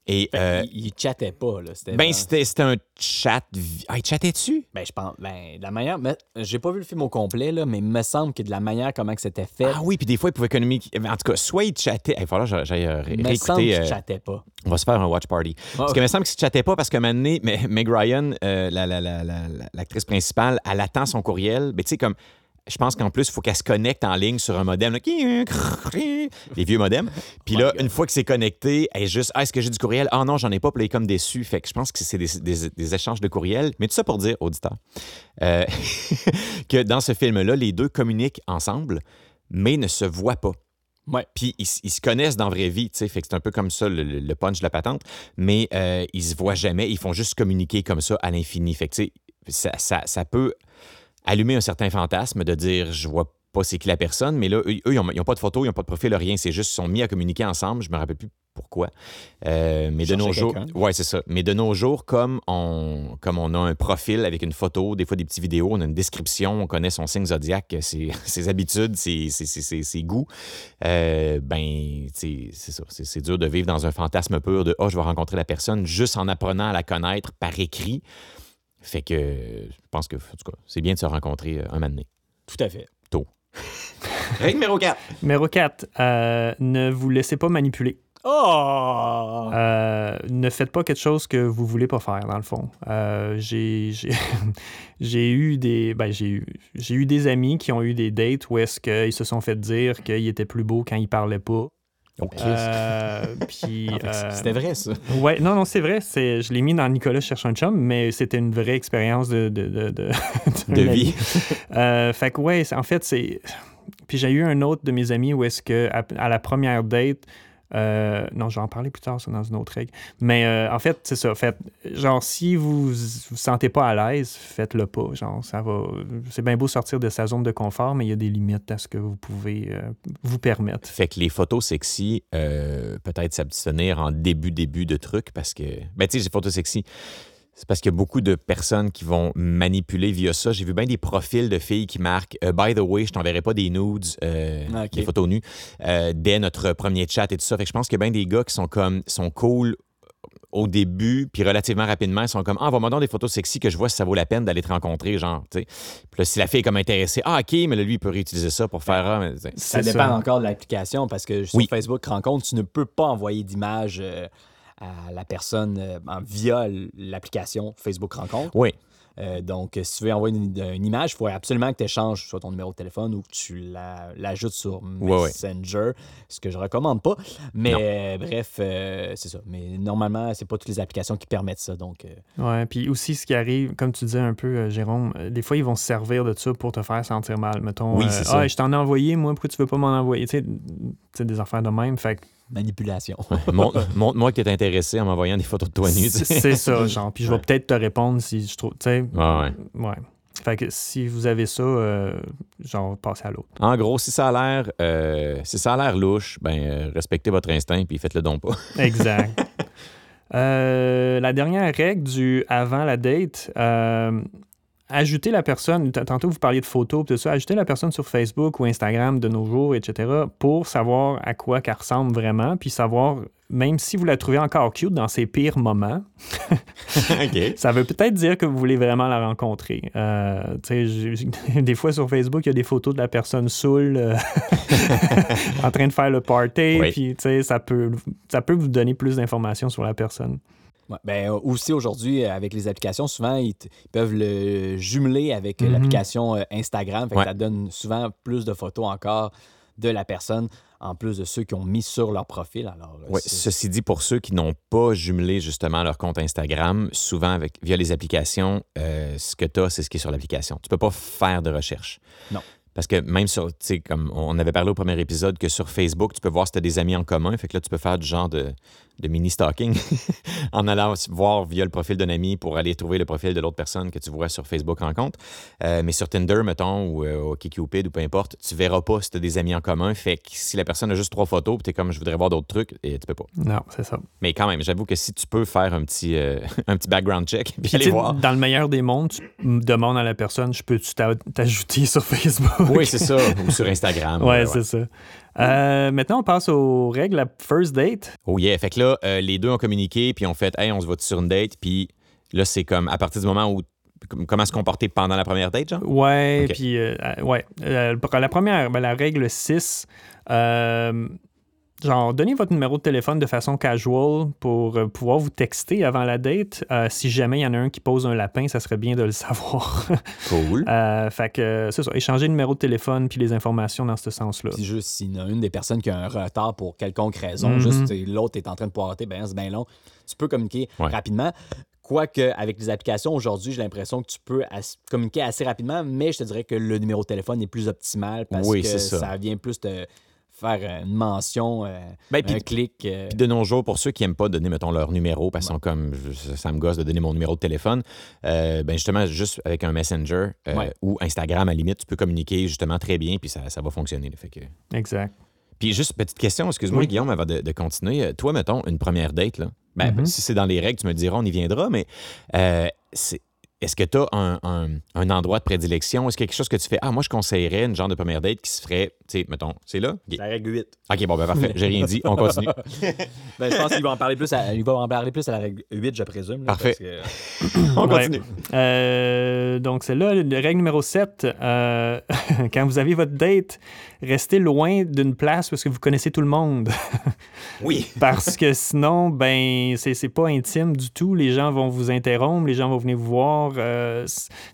A: Et. euh,
B: il, il chattait pas, là. C'était
A: ben, c'était c'était un chat. Ah, il chattait dessus?
B: Ben, je pense. Ben, de la manière. mais J'ai pas vu le film au complet, là, mais il me semble que de la manière comment que c'était fait.
A: Ah oui, puis des fois, il pouvait communiquer. En tout cas, soit il chattait. Il va falloir que j'aille euh, ré-
B: il me
A: réécouter.
B: qu'il
A: euh,
B: chattait pas.
A: On va se faire un watch party. Parce
B: ok.
A: que il me semble qu'il ne chattait pas parce donné, mais- Meg Ryan, euh, la- la- la- la- la- l'actrice principale, elle attend son courriel. Mais tu sais, comme. Je pense qu'en plus, il faut qu'elle se connecte en ligne sur un modem. là. les vieux modems. Puis là, une fois que c'est connecté, elle est juste Ah, est-ce que j'ai du courriel? Ah non, j'en ai pas. Puis là, elle est comme déçue. Fait que je pense que c'est des, des- des échanges de courriel. Mais tout ça pour dire, auditeur, euh, que dans ce film-là, les deux communiquent ensemble, mais ne se voient pas.
B: Ouais.
A: Puis ils, se connaissent dans la vraie vie, tu sais, fait que c'est un peu comme ça le punch de la patente, mais euh, ils se voient jamais, ils font juste communiquer comme ça à l'infini. Fait que tu sais, ça, ça, ça peut allumer un certain fantasme de dire je vois pas c'est qui la personne, mais là, eux, eux, ils n'ont pas de photo, ils n'ont pas de profil, rien, c'est juste ils sont mis à communiquer ensemble, je me rappelle plus pourquoi. Euh, mais de nos jours, ouais, c'est ça. Mais de nos jours, comme on, comme on a un profil avec une photo, des fois des petites vidéos, on a une description, on connaît son signe zodiaque, ses, ses habitudes, ses, ses- goûts, euh, ben, ça. C'est, c'est dur de vivre dans un fantasme pur de oh, je vais rencontrer la personne juste en apprenant à la connaître par écrit. Fait que je pense que, en tout cas, c'est bien de se rencontrer euh, un moment donné.
B: Tout à fait.
A: Règle numéro 4.
C: Numéro 4, ne vous laissez pas manipuler.
B: Oh!
C: Euh, ne faites pas quelque chose que vous voulez pas faire, dans le fond. Euh, j'ai, j'ai, j'ai eu des ben, j'ai, eu, j'ai eu des amis qui ont eu des dates où est-ce qu'ils se sont fait dire qu'il était plus beau quand il parlait pas. Euh, puis, euh,
B: C'était vrai, ça.
C: Ouais, non, non, c'est vrai. C'est, je l'ai mis dans Nicolas cherche un chum, mais c'était une vraie expérience de, de, de, de,
A: vie.
C: Euh, fait que, ouais, en fait, c'est. Puis j'ai eu un autre de mes amis où est-ce que, à, à la première date, euh, non, je vais en parler plus tard, c'est dans une autre règle. Mais euh, en fait, c'est ça. Fait, genre, si vous vous sentez pas à l'aise, faites-le pas. Genre, ça va. C'est bien beau sortir de sa zone de confort, mais il y a des limites à ce que vous pouvez euh, vous permettre.
A: Fait que les photos sexy, peut-être s'abstenir en début, début de truc parce que. Ben, tu sais, les photos sexy, c'est parce qu'il y a beaucoup de personnes qui vont manipuler via ça. J'ai vu bien des profils de filles qui marquent euh, By the way, je t'enverrai pas des nudes, euh,
B: Ah,
A: des photos nues, euh, dès notre premier chat et tout ça. Fait que je pense qu'il y a bien des gars qui sont comme sont cool au début, puis relativement rapidement, ils sont comme Ah, va-moi donc des photos sexy que je vois si ça vaut la peine d'aller te rencontrer, genre, tu sais. Puis là, si la fille est comme intéressée, ah, OK, mais là, lui, il peut réutiliser ça pour faire. Ah.
B: Ça dépend
C: ça.
B: encore de l'application parce que sur
A: Oui.
B: Facebook Rencontre, tu ne peux pas envoyer d'image euh, à la personne euh, via l'application Facebook Rencontre.
A: Oui.
B: Euh, donc, si tu veux envoyer une, une image, il faut absolument que tu échanges soit ton numéro de téléphone ou que tu la- l'ajoutes sur
A: Ouais, ouais.
B: Messenger, ce que je recommande pas. Mais euh, bref, euh, c'est ça. Mais normalement, c'est pas toutes les applications qui permettent ça. Donc,
C: Ouais, puis aussi ce qui arrive, comme tu disais un peu, Jérôme, des fois ils vont se servir de ça pour te faire sentir mal. Mettons,
A: Oui, c'est ça.
C: ah, je t'en ai envoyé, moi, pourquoi tu veux pas m'en envoyer? Tu sais, tu sais, des affaires de même. Fait
B: manipulation.
A: Montre- Montre-moi que tu es intéressé en m'envoyant des photos de toi nu.
C: c'est ça, genre. Puis je vais
A: Ouais.
C: peut-être te répondre si je trouve. Tu sais,
A: Ouais, ouais.
C: ouais. Fait que si vous avez ça, euh, genre, passez à l'autre.
A: En gros, si ça a l'air, euh, si ça a l'air louche, ben euh, respectez votre instinct puis faites-le donc pas.
C: Exact. Euh, la dernière règle du avant la date, euh, ajouter la personne, tantôt vous parliez de photos, tout ça, ajouter la personne sur Facebook ou Instagram de nos jours, etc., pour savoir à quoi qu'elle ressemble vraiment, puis savoir, même si vous la trouvez encore cute dans ses pires moments, ça veut peut-être dire que vous voulez vraiment la rencontrer. Euh, des fois sur Facebook, il y a des photos de la personne saoule euh, en train de faire le party,
A: Oui.
C: puis ça peut, ça peut vous donner plus d'informations sur la personne.
B: Ouais, ben, euh, aussi aujourd'hui, euh, avec les applications, souvent, ils, peuvent le jumeler avec euh,
C: Mhm.
B: l'application Instagram. Fait que
A: Ouais.
B: ça donne souvent plus de photos encore de la personne, en plus de ceux qui ont mis sur leur profil. Alors,
A: Ouais, ceci dit, pour ceux qui n'ont pas jumelé justement leur compte Instagram, souvent avec, via les applications, euh, ce que tu as, c'est ce qui est sur l'application. Tu peux pas faire de recherche.
B: Non.
A: Parce que même sur, tu sais, comme on avait parlé au premier épisode, que sur Facebook, tu peux voir si tu as des amis en commun. Fait que là, tu peux faire du genre de, de mini-stalking en allant voir via le profil d'un ami pour aller trouver le profil de l'autre personne que tu vois sur Facebook Rencontre. Euh, mais sur Tinder, mettons, ou euh, au ou peu importe, tu verras pas si tu as des amis en commun. Fait que si la personne a juste trois photos, tu es comme je voudrais voir d'autres trucs, et tu peux pas.
C: Non, c'est ça.
A: Mais quand même, j'avoue que si tu peux faire un petit, euh, un petit background check, puis aller voir.
C: Dans le meilleur des mondes, tu demandes à la personne, je peux-tu t'a- t'ajouter sur Facebook?
A: Oui, c'est ça. Ou sur Instagram.
C: Ouais,
A: euh,
C: c'est ça. Euh, maintenant, on passe aux règles. La first date.
A: Oh yeah. Fait que là, euh, les deux ont communiqué, puis ont fait, hey, on se voit sur une date, puis là, c'est comme à partir du moment où. com- Comment se comporter pendant la première date, genre?
C: Ouais,
A: Ok.
C: puis, euh, ouais. Euh, la première, ben, la règle 6, euh, genre, donnez votre numéro de téléphone de façon casual pour euh, pouvoir vous texter avant la date. Euh, si jamais il y en a un qui pose un lapin, ça serait bien de le savoir.
A: Cool.
C: Euh, fait que, c'est ça, échanger le numéro de téléphone puis les informations dans ce sens-là.
B: Puis juste s'il y en a une des personnes qui a un retard pour quelconque raison,
C: Mhm.
B: juste l'autre est en train de poireauter, ben c'est bien long, tu peux communiquer
A: Ouais.
B: rapidement. Quoique, avec les applications, aujourd'hui, j'ai l'impression que tu peux as- communiquer assez rapidement, mais je te dirais que le numéro de téléphone est plus optimal parce
A: Oui,
B: que
A: c'est ça.
B: vient plus te faire euh, une mention, euh,
A: Ben, puis-
B: un clic. euh,
A: Puis de nos jours, pour ceux qui n'aiment pas donner, mettons, leur numéro, parce qu'ils sont comme, je- ça me gosse de donner mon numéro de téléphone, euh, ben justement, juste avec un Messenger euh,
B: Ouais.
A: ou Instagram, à la limite, tu peux communiquer justement très bien, puis ça, ça va fonctionner. là. fait que...
C: Exact.
A: Puis juste petite question, excuse-moi,
C: Oui.
A: Guillaume, avant de, de continuer. Toi, mettons, une première date, là. Ben,
C: Mhm.
A: si c'est dans les règles, tu me diras, on y viendra, mais euh, c'est- est-ce que tu as un, un- un endroit de prédilection? Est-ce qu'il y a quelque chose que tu fais? Ah, moi, je conseillerais une genre de première date qui se ferait, tu sais, mettons, c'est là?
B: La règle 8.
A: OK, bon, ben parfait. J'ai rien dit. On continue.
B: Ben, je pense qu'il va en parler plus à, il va en parler plus à la règle 8, je présume. là,
A: Parfait.
B: parce que-
A: On
C: Ouais.
A: continue.
C: Euh, donc, c'est là, la règle numéro 7. euh, quand vous avez votre date, restez loin d'une place parce que vous connaissez tout le monde.
A: Oui.
C: Parce que sinon, ben, c'est c'est pas intime du tout. Les gens vont vous interrompre, les gens vont venir vous voir. Euh,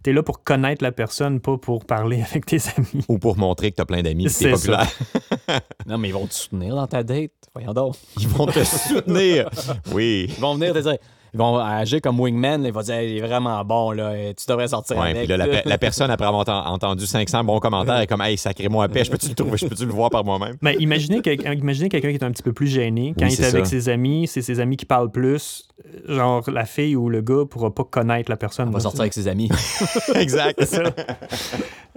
C: T'es là pour connaître la personne, pas pour parler avec tes amis.
A: Ou pour montrer que tu as plein d'amis,
C: C'est
A: populaire.
B: Non, mais ils vont te soutenir dans ta date. Voyons donc.
A: Ils vont te soutenir. Oui.
B: Ils vont venir te dire. Ils vont agir comme wingman. Ils vont dire il est vraiment bon, là. et Tu devrais sortir
A: Ouais,
B: avec.
A: puis là, la, la personne, après avoir enten- entendu 500 bons commentaires, est comme, hey, sacré-moi à paix, je peux-tu le trouver, je peux-tu le voir par moi-même?
C: Mais imaginez, quel- imaginez quelqu'un qui est un petit peu plus gêné. Quand
A: Oui,
C: il est avec
A: ça.
C: ses amis, c'est ses amis qui parlent plus. Genre, la fille ou le gars pourra pas connaître la personne.
B: On va sortir avec ses amis.
A: exact.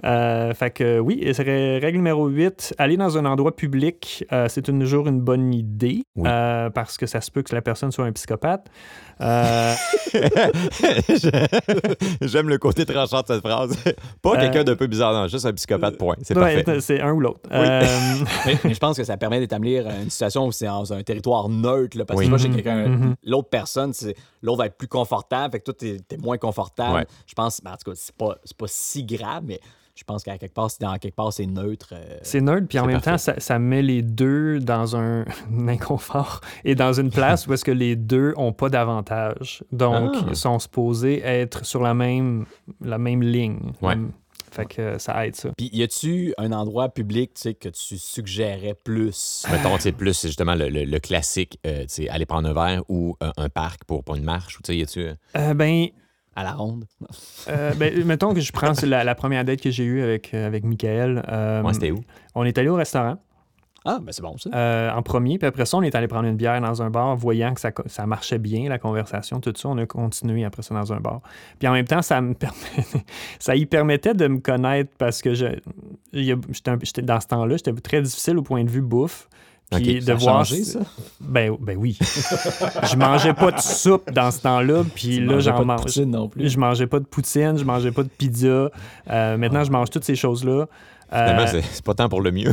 C: Euh, fait que oui, et serait règle numéro 8, aller dans un endroit public, euh, c'est toujours une bonne idée
A: Oui.
C: euh, parce que ça se peut que la personne soit un psychopathe. Euh,
A: J'aime le côté tranchant de cette phrase. Pas
C: Euh,
A: quelqu'un d'un peu bizarre, non, juste un psychopathe, point. C'est
C: ouais,
A: parfait.
C: c'est un ou l'autre. Euh,
B: mais, mais je pense que ça permet d'établir une situation où c'est dans un territoire neutre. là, parce
A: Oui.
B: que moi, chez
C: Mhm,
B: quelqu'un,
C: mhm.
B: l'autre personne, c'est- l'autre va être plus confortable. Fait que toi, t'es es moins confortable.
A: Ouais.
B: Je pense, ben, en tout cas, c'est pas, c'est pas si grave, mais je pense qu'à quelque part, si dans quelque part, c'est neutre. euh,
C: c'est neutre, puis en même
A: parfait.
C: temps, ça, ça met les deux dans un, un inconfort et dans une place où est-ce que les deux ont pas d'avantage. Donc,
A: Ah.
C: ils sont supposés être sur la même, la même ligne.
A: Ouais.
C: Hum, Fait que ça aide ça.
B: Puis, y a-tu un endroit public tu sais, que tu suggérais plus?
A: Mettons, tu plus c'est justement le, le- le classique, euh, tu sais, aller prendre un verre ou euh, un parc pour, pour une marche, ou tu sais, y a-tu... Euh,
C: ben,
B: À la ronde?
C: Euh, ben, mettons que je prends la, la première date que j'ai eue avec, euh, avec Michael. Euh,
A: Ouais, c'était où?
C: On est allé au restaurant
B: Ah, ben c'est bon, ça.
C: euh, en premier, puis après ça, on est allé prendre une bière dans un bar, voyant que ça, ça marchait bien, la conversation, tout ça. On a continué après ça dans un bar. Puis en même temps, ça me permet- ça y permettait de me connaître parce que je, j'étais- dans ce temps-là, j'étais très difficile au point de vue bouffe. Puis de
B: Ça a
C: voir
B: changé, ça?
C: Ben, ben oui. je mangeais pas de soupe dans ce temps-là, puis
B: Tu
C: là, j'en mange.
B: poutine non plus.
C: Je mangeais pas de poutine, je mangeais pas de pizza. Euh, maintenant, je mange toutes ces choses-là. Euh,
A: c'est pas tant pour le mieux.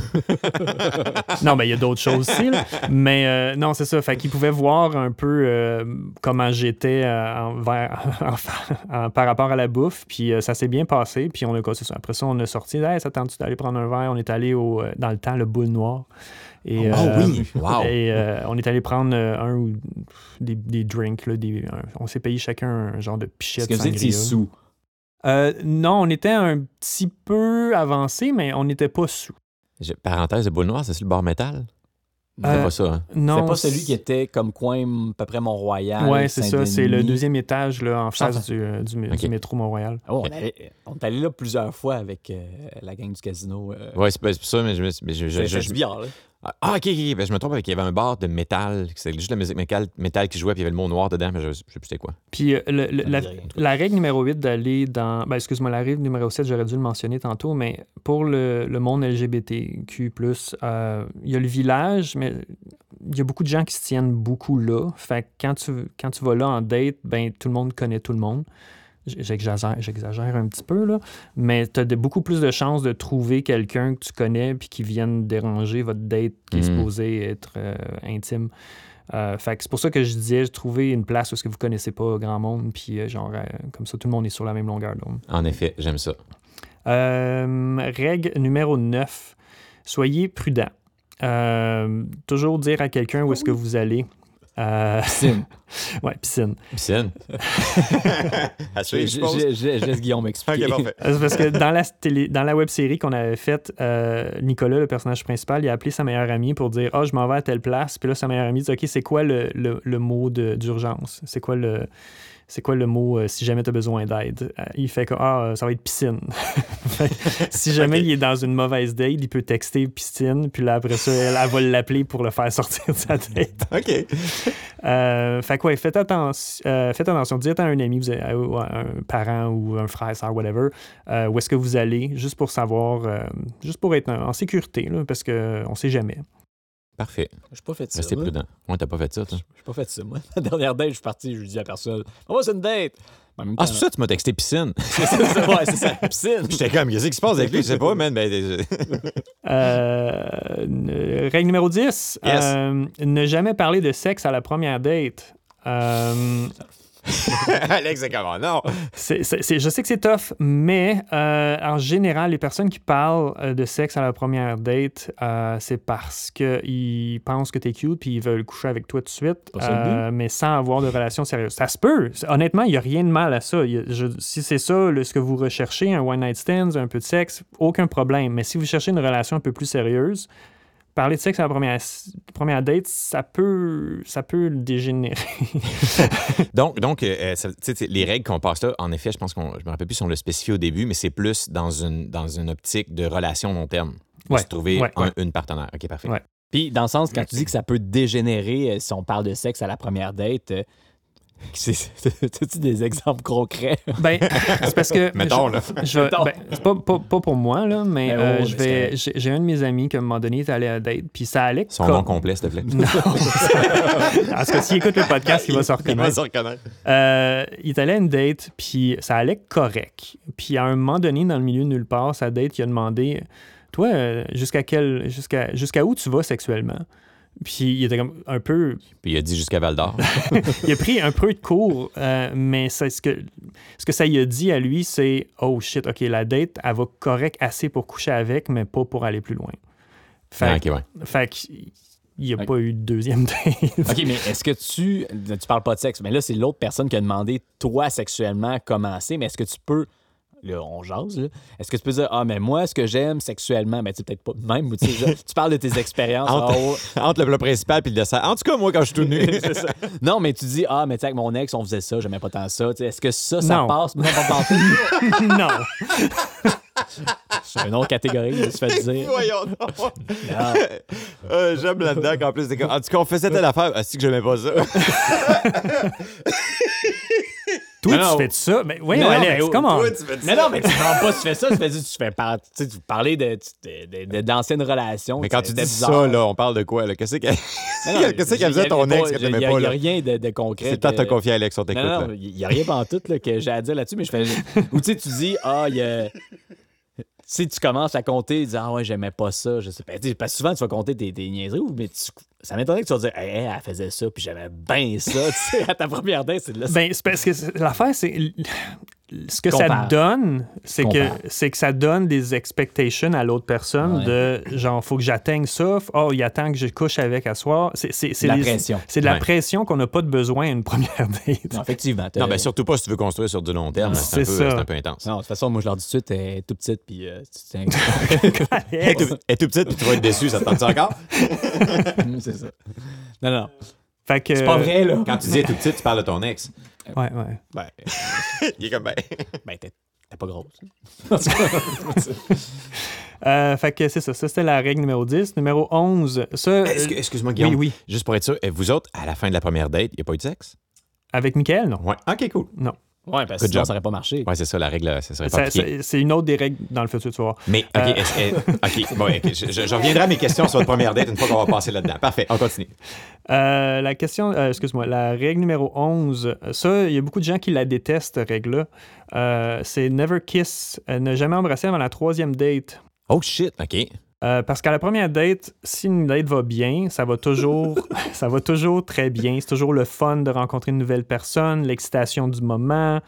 C: non, mais il y a d'autres choses aussi. là. Mais euh, non, c'est ça. Fait qu'il pouvait voir un peu euh, comment j'étais par rapport à la bouffe. Puis ça s'est bien passé. Puis on a. Après ça, on a sorti. Hey, ça tente d'aller prendre un verre? On est allé au, dans le temps, le boule noir. Et,
A: Oh
C: euh,
A: oui! Wow!
C: Et euh, on est allé prendre euh, un ou des, des drinks. Là, des, un- on s'est payé chacun un genre de pichet
B: Est-ce
C: de
B: que vous étiez
C: sangria.
B: sous?
C: Euh, non, on était un petit peu avancé, mais on n'était pas sous.
A: Parenthèse de boule noire, c'est sur le bar métal? C'est
C: Euh,
A: pas ça, hein?
C: Non,
B: C'est pas celui qui était comme coin à peu près Mont-Royal.
C: Ouais, c'est ça. C'est le deuxième étage là, en face du, du, métro Mont-Royal.
B: Oh, on, allait- on est allé là plusieurs fois avec euh, la gang du casino. euh,
A: Ouais, c'est pas ça, mais je me mais je- je- je- je-
B: billard, là.
A: Ah, ok, ok. Ben, je me trompe avec. Il y avait un bar de métal. C'était juste la musique métal, métal qui jouait, puis il y avait le mot noir dedans, mais je, je sais plus c'était quoi.
C: Puis euh, le- le- la, la règle numéro 8 d'aller dans. Ben, excuse-moi, la règle numéro 7, j'aurais dû le mentionner tantôt, mais pour le, le monde LGBTQ, euh, il y a le village, mais il y a beaucoup de gens qui se tiennent beaucoup là. Fait que quand tu, quand tu vas là en date, ben, tout le monde connaît tout le monde. J'exagère, j'exagère un petit peu, là, mais tu as beaucoup plus de chances de trouver quelqu'un que tu connais puis qui vienne déranger votre date qui est
A: Mhm.
C: supposé être euh, intime. Euh, fait que c'est pour ça que je disais, trouver une place où ce que vous connaissez pas grand monde, puis euh, genre, euh, comme ça, tout le monde est sur la même longueur d'onde.
A: En effet, j'aime ça.
C: Règle numéro 9. Soyez prudent. Toujours dire à quelqu'un où est-ce que vous allez. Euh,
B: Piscine.
C: ouais, piscine.
A: Piscine. à
B: Je,
A: suivre, je pense.
B: je- je- je laisse Guillaume m'expliquer.
A: Ok, parfait.
C: Parce que dans la, télé, dans la web série qu'on avait faite, euh, Nicolas, le personnage principal, il a appelé sa meilleure amie pour dire Ah, je m'en vais à telle place. Puis là, sa meilleure amie dit Ok, c'est quoi le, le- le mot de- d'urgence? C'est quoi le. C'est quoi le mot euh, si jamais tu as besoin d'aide? Euh, il fait que ah, euh, ça va être piscine. Si jamais il est dans une mauvaise date, il peut texter piscine, puis là après ça, elle, elle va l'appeler pour le faire sortir de sa date.
A: OK.
C: Euh, fait que ouais, faites, attention, euh, faites attention. Dites à un ami, vous avez- un parent ou un frère, soeur, whatever, où est-ce que vous allez, juste pour savoir, juste pour être en en sécurité, là, parce qu'on sait jamais.
A: Parfait.
B: Je pas fait ça.
A: Restez
B: moi.
A: prudent. Ouais, t'as pas fait ça, toi.
B: J'ai pas fait ça, moi. La dernière date, je suis parti, je lui dis à personne Oh, c'est une date. En même
A: Ah, c'est pour ça que tu m'as texté piscine.
B: c'est ça, ouais, c'est ça. Piscine.
A: J'étais comme, qu'est-ce qui se passe avec lui? Je sais pas, man. Ben, euh,
C: règle numéro 10,
A: Yes.
C: euh, ne jamais parler de sexe à la première date. Euh,
A: Alex, c'est comment? Non.
C: c'est- c'est- c'est- je sais que c'est tough, mais euh, en général, les personnes qui parlent euh, de sexe à la première date, euh, c'est parce qu'ils pensent que t'es cute puis ils veulent coucher avec toi tout de suite, euh, mais sans avoir de relation sérieuse. Ça se peut. Honnêtement, il n'y a rien de mal à ça. Il y a- je- si c'est ça le- ce que vous recherchez, un one night stand, un peu de sexe, aucun problème. Mais si vous cherchez une relation un peu plus sérieuse, parler de sexe à la première, première date, ça peut, ça peut dégénérer.
A: Donc, donc euh, euh, ça- les règles qu'on passe là, en effet, je pense qu'on, je me rappelle plus si on l'a spécifié au début, mais c'est plus dans une, dans une optique de relation long terme. De
C: Ouais,
A: se trouver
C: ouais,
A: un-
C: ouais.
A: une partenaire. OK, parfait.
C: Ouais.
B: Puis, dans le sens, quand tu dis que ça peut dégénérer euh, si on parle de sexe à la première date, euh, c'est- as-tu des exemples concrets?
C: Ben, c'est parce que.
A: Mettons,
C: je-
A: là.
C: je ben, c'est pas, pas, pas pour moi, là, mais
B: Ben,
C: euh,
B: oh,
C: je vais. J'ai un de mes amis qui, à un moment donné, est allé à date, puis ça allait.
A: Son
C: comme-
A: nom complet, s'il te plaît.
C: Non. Parce que s'il écoute le podcast, il va se
A: Il va
C: reconnaître.
A: se reconnaître.
C: Euh, il est allé à une date, puis ça allait correct. Puis à un moment donné, dans le milieu de nulle part, sa date, il a demandé Toi, euh, jusqu'à quel jusqu'à jusqu'à où tu vas sexuellement Puis il était comme un peu.
A: Puis il a dit jusqu'à Val d'Or.
C: Il a pris un peu de cours, euh, mais c'est ce que, ce que ça lui a dit à lui, c'est Oh shit, ok, la date, elle va correct assez pour coucher avec, mais pas pour aller plus loin. Fait,
A: Ah, OK, ouais.
C: fait qu'il n'y a pas eu de deuxième date.
B: OK, mais est-ce que tu. Tu parles pas de sexe, mais là, c'est l'autre personne qui a demandé, toi, sexuellement, commencer, mais est-ce que tu peux. Là, on jase, là. Est-ce que tu peux dire, ah, mais moi, ce que j'aime sexuellement, mais tu sais, peut-être pas même, ou tu genre, tu parles de tes expériences.
A: Entre-
B: ah, oh,
A: Entre le plat principal et le dessert. En tout cas, moi, quand je suis tout nu.
B: c'est ça. Non, mais tu dis, ah, mais tu sais, avec mon ex, on faisait ça, j'aimais pas tant ça. Tu Est-ce que ça, ça
C: Non.
B: passe? Non,
C: non.
B: C'est une autre catégorie, là, tu fais dire.
A: Voyons donc.
B: Non.
A: Euh, J'aime là-dedans qu'en plus, en tout cas, on faisait telle affaire. Ah, c'est que j'aimais pas ça.
C: Toi,
B: Non, non.
C: tu fais de ça? Mais
B: Non,
C: Alex,
B: mais-
C: comment?
A: Toi, tu fais de
B: Mais
A: ça.
B: non, mais tu parles pas, tu fais ça, tu fais, tu fais par- tu sais, tu parlais de, de- de- d'anciennes relations.
A: Mais quand tu dis
B: bizarre.
A: ça, là, on parle de quoi? là? Qu'est-ce qu'elle qu'est-ce qu'elle faisait ton ex que
B: pas-
A: t'aimais
B: il y a-
A: pas?
B: Il n'y a rien de, de concret.
A: C'est temps de te
B: que-
A: confier à Alex, on t'écoute.
B: Non, il n'y a rien en tout là, que j'ai à dire là-dessus, mais je fais. Ou tu sais, tu dis, ah, il y a. si tu commences à compter, dire Ah ouais, j'aimais pas ça, je sais pas. Parce que souvent, tu vas compter tes, tes niaiseries, mais tu- ça m'étonnerait que tu vas dire Hey, elle faisait ça, puis j'aimais bien ça. tu sais, à ta première date, c'est.
C: Ben, c'est parce que l'affaire, c'est. Ce que
B: Compare.
C: ça donne, c'est que, c'est que ça donne des expectations à l'autre personne
B: Ouais.
C: de genre, faut que j'atteigne ça. Oh, il attend que je couche avec à soir. C'est, c'est, c'est
B: La pression.
C: C'est de la
A: Ouais.
C: pression qu'on n'a pas de besoin à une première date.
B: Non, effectivement.
A: Non, ben surtout pas si tu veux construire sur du long terme. C'est un, peu-
C: ça.
A: c'est un peu intense.
B: Non, de toute façon, moi, je leur dis tout de suite, elle est tout petite, puis euh, c'est un-
A: Elle est tout- elle est tout petite, puis tu vas être déçu, ça te tente encore?
B: c'est ça. Non, non.
C: Fait que,
B: C'est pas vrai, là.
A: Quand tu dis elle est tout petite, tu parles de ton ex.
C: Ouais, ouais.
B: Ben,
A: Il est comme ben.
B: ben t'es t'es pas grosse.
C: Euh, fait que c'est ça. Ça, c'était la règle numéro 10. Numéro 11, ça.
A: Est-ce que-
C: euh,
A: Excuse-moi, Guillaume.
C: oui, oui.
A: Juste pour être sûr, vous autres, à la fin de la première date, il n'y a pas eu de sexe?
C: Avec Michael, non.
A: Ouais. OK, cool.
C: Non.
B: Ouais, parce que sinon,
A: job.
B: ça aurait pas marché.
A: Ouais, c'est ça, la règle, ça serait pas
C: c'est, une autre des règles dans le futur, tu voir.
A: Mais, OK,
C: Euh.
A: est-ce- OK, bon, ok, je, je- je reviendrai à mes questions sur votre première date une fois qu'on va passer là-dedans. Parfait, on continue.
C: Euh, la question, euh, excuse-moi, la règle numéro 11, euh, ça, il y a beaucoup de gens qui la détestent, cette règle-là. Euh, c'est never kiss, euh, ne jamais embrasser avant la troisième date.
A: Oh shit, OK.
C: Euh, parce qu'à la première date, si une date va bien, ça va toujours, ça va toujours très bien. C'est toujours le fun de rencontrer une nouvelle personne, l'excitation du moment,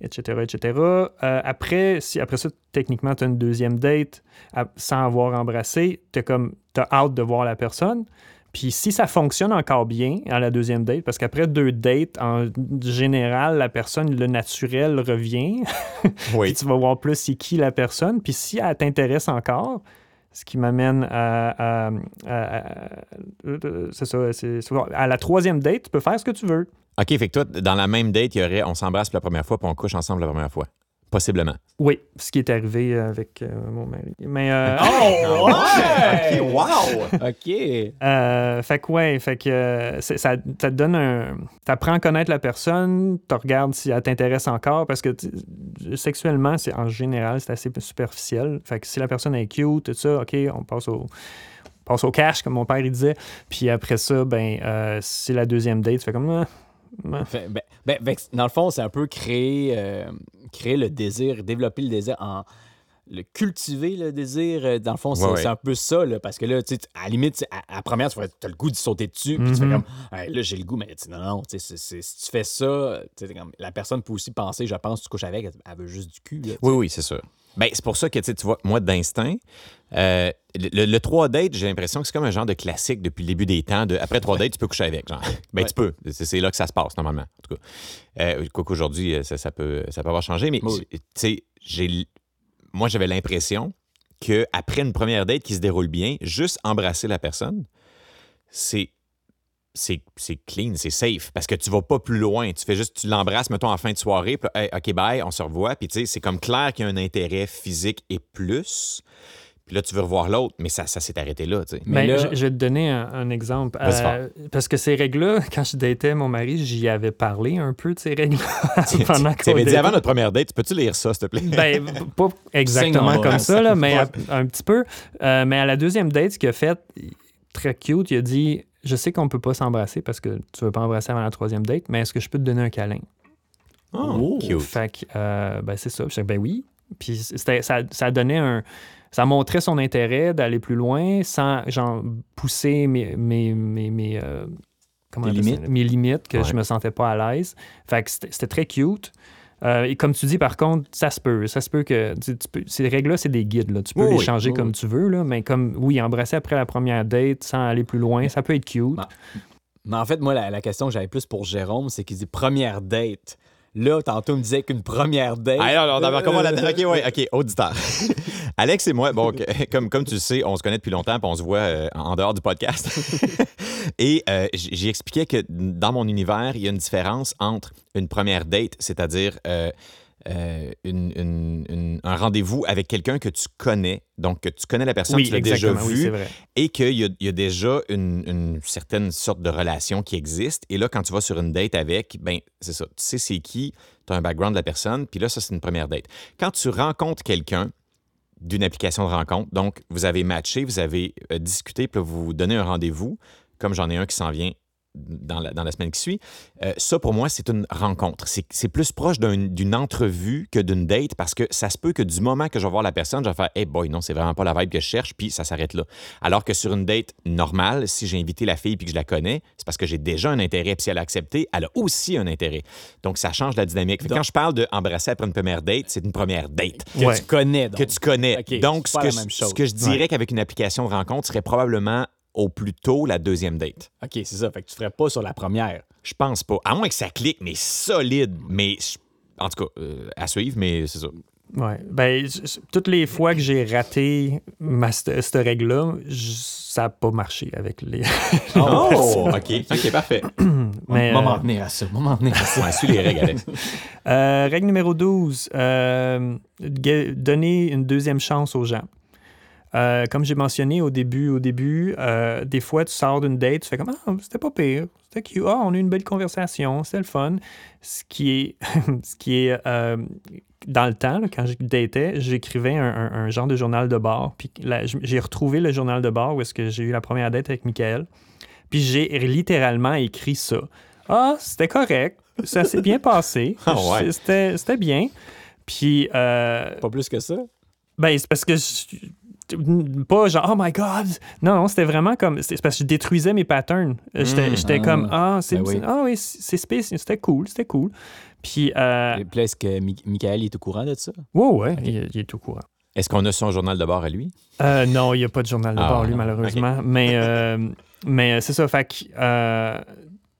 C: etc., etc. Euh, après, si après ça, techniquement, tu as une deuxième date à- sans avoir embrassé, tu comme, as hâte de voir la personne. Puis si ça fonctionne encore bien à la deuxième date, parce qu'après deux dates, en général, la personne, le naturel revient.
A: Oui.
C: Puis tu vas voir plus c'est qui la personne. Puis si elle t'intéresse encore, ce qui m'amène à. à- euh, à la troisième date, tu peux faire ce que tu veux.
A: OK, fait que toi, dans la même date, il y aurait on s'embrasse la première fois puis on couche ensemble la première fois. Possiblement.
C: Oui, ce qui est arrivé avec euh, mon mari. Mais. euh,
B: Oh,
A: OK, wow!
B: OK.
C: Euh, fait que ouais, fait que euh, ça, ça te donne un. T'apprends à connaître la personne, tu regardes si elle t'intéresse encore, parce que sexuellement, c'est en général, c'est assez superficiel. Fait que si la personne est cute, tout ça, OK, on passe au. on passe au cash, comme mon père il disait. Puis après ça, ben, euh, c'est la deuxième date. Tu fais comme. Ah, ah.
B: Fait- ben, ben, ben, dans le fond, c'est un peu créer, euh, créer le désir, développer le désir en. Le cultiver le désir, euh, dans le fond, c'est
A: Ouais, ouais.
B: c'est un peu ça, là, parce que là, tu sais, à la limite, à, à la première, tu as le goût de sauter dessus, puis tu fais
C: Mhm.
B: comme, Hey, là, j'ai le goût, mais non, non, si tu fais ça, comme, la personne peut aussi penser, je pense, tu couches avec, elle, elle veut juste du cul. là.
A: Oui, oui, c'est sûr. Ben, c'est pour ça que, tu vois, moi, d'instinct, euh, le, le 3 dates, j'ai l'impression que c'est comme un genre de classique depuis le début des temps. De, après 3 dates, tu peux coucher avec. Genre. Ben,
B: Ouais.
A: tu peux. C'est, là que ça se passe, normalement. En tout cas. Euh, quoi qu'aujourd'hui, euh, ça, ça peut, ça peut avoir changé. Mais,
B: Oui.
A: tu sais, j'ai, moi, j'avais l'impression qu'après une première date qui se déroule bien, juste embrasser la personne, c'est. C'est, c'est clean, c'est safe, parce que tu vas pas plus loin. Tu fais juste, tu l'embrasses, mettons, en fin de soirée, puis Hey, OK, bye, on se revoit. Puis, tu sais, c'est comme clair qu'il y a un intérêt physique et plus. Puis là, tu veux revoir l'autre, mais ça, ça s'est arrêté là, tu sais.
B: Mais
C: Mais
B: là-
C: je, je vais te donner un, un exemple. Euh, parce que ces règles-là, quand je datais mon mari, j'y avais parlé un peu de ces règles-là pendant
A: Tu avais
C: qu'on
A: dit avant notre première date, peux-tu lire ça, s'il te plaît?
C: Ben, pas exactement comme ça, là, mais à- un petit peu. Euh, mais à la deuxième date, ce qu'il a fait, très cute, il a dit Je sais qu'on peut pas s'embrasser parce que tu veux pas embrasser avant la troisième date, mais est-ce que je peux te donner un câlin
A: Oh, cute.
C: Fait que, euh, ben, c'est ça. Je dis, ben oui. Puis c'était- ça, ça donnait un. Ça montrait son intérêt d'aller plus loin sans, genre, pousser mes. mes, mes, mes, euh,
B: limites.
C: Mes limites, que
A: Ouais.
C: je me sentais pas à l'aise. Fait que c'était très cute. Euh, et comme tu dis, par contre, ça se peut. Ça se peut que. tu- tu peux- ces règles-là, c'est des guides. Là. Tu peux
A: Oui,
C: les changer
B: oui,
C: comme
B: oui.
C: tu veux, là, mais comme, oui, embrasser après la première date sans aller plus loin, ça peut être cute.
B: Mais en fait, moi, la, la question que j'avais plus pour Jérôme, c'est qu'il dit première date. Là, tantôt, il me disait qu'une première date.
A: Ah, alors, on avait comment la OK, ouais, OK, auditeur. Alex et moi, bon, comme, comme tu le sais, on se connaît depuis longtemps, puis on se voit euh, en dehors du podcast. et euh, j'ai expliqué que dans mon univers, il y a une différence entre une première date, c'est-à-dire euh, euh, une- une- une- un rendez-vous avec quelqu'un que tu connais, donc que tu connais la personne, tu l'as déjà
C: exactement, oui,
A: vu,
C: c'est vrai.
A: et qu'il y, a- il y a déjà une, certaine sorte de relation qui existe. Et là, quand tu vas sur une date avec, ben c'est ça. Tu sais c'est qui, tu as un background de la personne, puis là, ça, c'est une première date. Quand tu rencontres quelqu'un d'une application de rencontre, donc vous avez matché, vous avez euh, discuté, puis vous donnez un rendez-vous, comme j'en ai un qui s'en vient dans la, dans la semaine qui suit. Euh, ça, pour moi, c'est une rencontre. C'est plus proche d'un- d'une entrevue que d'une date parce que ça se peut que du moment que je vais voir la personne, je vais faire Hey boy, non, c'est vraiment pas la vibe que je cherche, puis ça s'arrête là. Alors que sur une date normale, si j'ai invité la fille puis que je la connais, c'est parce que j'ai déjà un intérêt, puis si elle a accepté, elle a aussi un intérêt. Donc, ça change la dynamique. Quand je parle d'embrasser après une première date, c'est une première date
B: Que
C: Ouais.
B: tu connais, donc.
A: que tu connais. Donc, que, je- ce que je dirais qu'avec une application de rencontre serait probablement au plus tôt la deuxième date.
B: OK, c'est ça. Fait que tu ferais pas sur la première.
A: Je pense pas. À moins que ça clique, mais solide. Mais en tout cas, euh, à suivre, mais c'est ça.
C: Ouais. Ben, toutes les fois que j'ai raté ma, cette règle-là, ça n'a pas marché avec les.
A: Oh, OK. OK, parfait.
C: Mais,
B: on va m'en
C: euh,
B: venir à ça. On va m'en à ça.
A: Suis les règles, Alex.
C: Euh, règle numéro 12, euh, gue- donner une deuxième chance aux gens. Euh, comme j'ai mentionné au début, au début euh, des fois, tu sors d'une date, tu fais comme Ah, c'était pas pire, c'était cute, ah, on a eu une belle conversation, c'était le fun. Ce qui est, ce qui est euh, dans le temps, là, quand je datais, j'écrivais un, un- un genre de journal de bord. Puis j'ai retrouvé le journal de bord où est-ce que j'ai eu la première date avec Michael. Puis j'ai littéralement écrit ça. Ah, c'était correct. Ça s'est bien passé.
A: Ah ouais.
C: C'était c'était bien. Puis, euh,
B: Pas plus que ça?
C: ben, c'est parce que. je- pas genre, oh my god! Non, non, c'était vraiment comme. C'est parce que je détruisais mes patterns. J'étais
A: Mm.
C: j'étais
B: Ah.
C: comme, ah, c'est.
B: Ben oui.
C: c'est- Ah oui, c'est space. C'était cool, c'était cool. Puis, euh,
B: Puis est-ce que Mi- Michael est au courant de ça?
C: ouais, ouais, il, il est au courant.
A: Est-ce qu'on a son journal de bord à lui?
C: Euh, non, il n'y a pas de journal de
A: Ah,
C: bord, lui,
A: non.
C: malheureusement. Mais, euh, mais euh, c'est ça. Fait que, euh,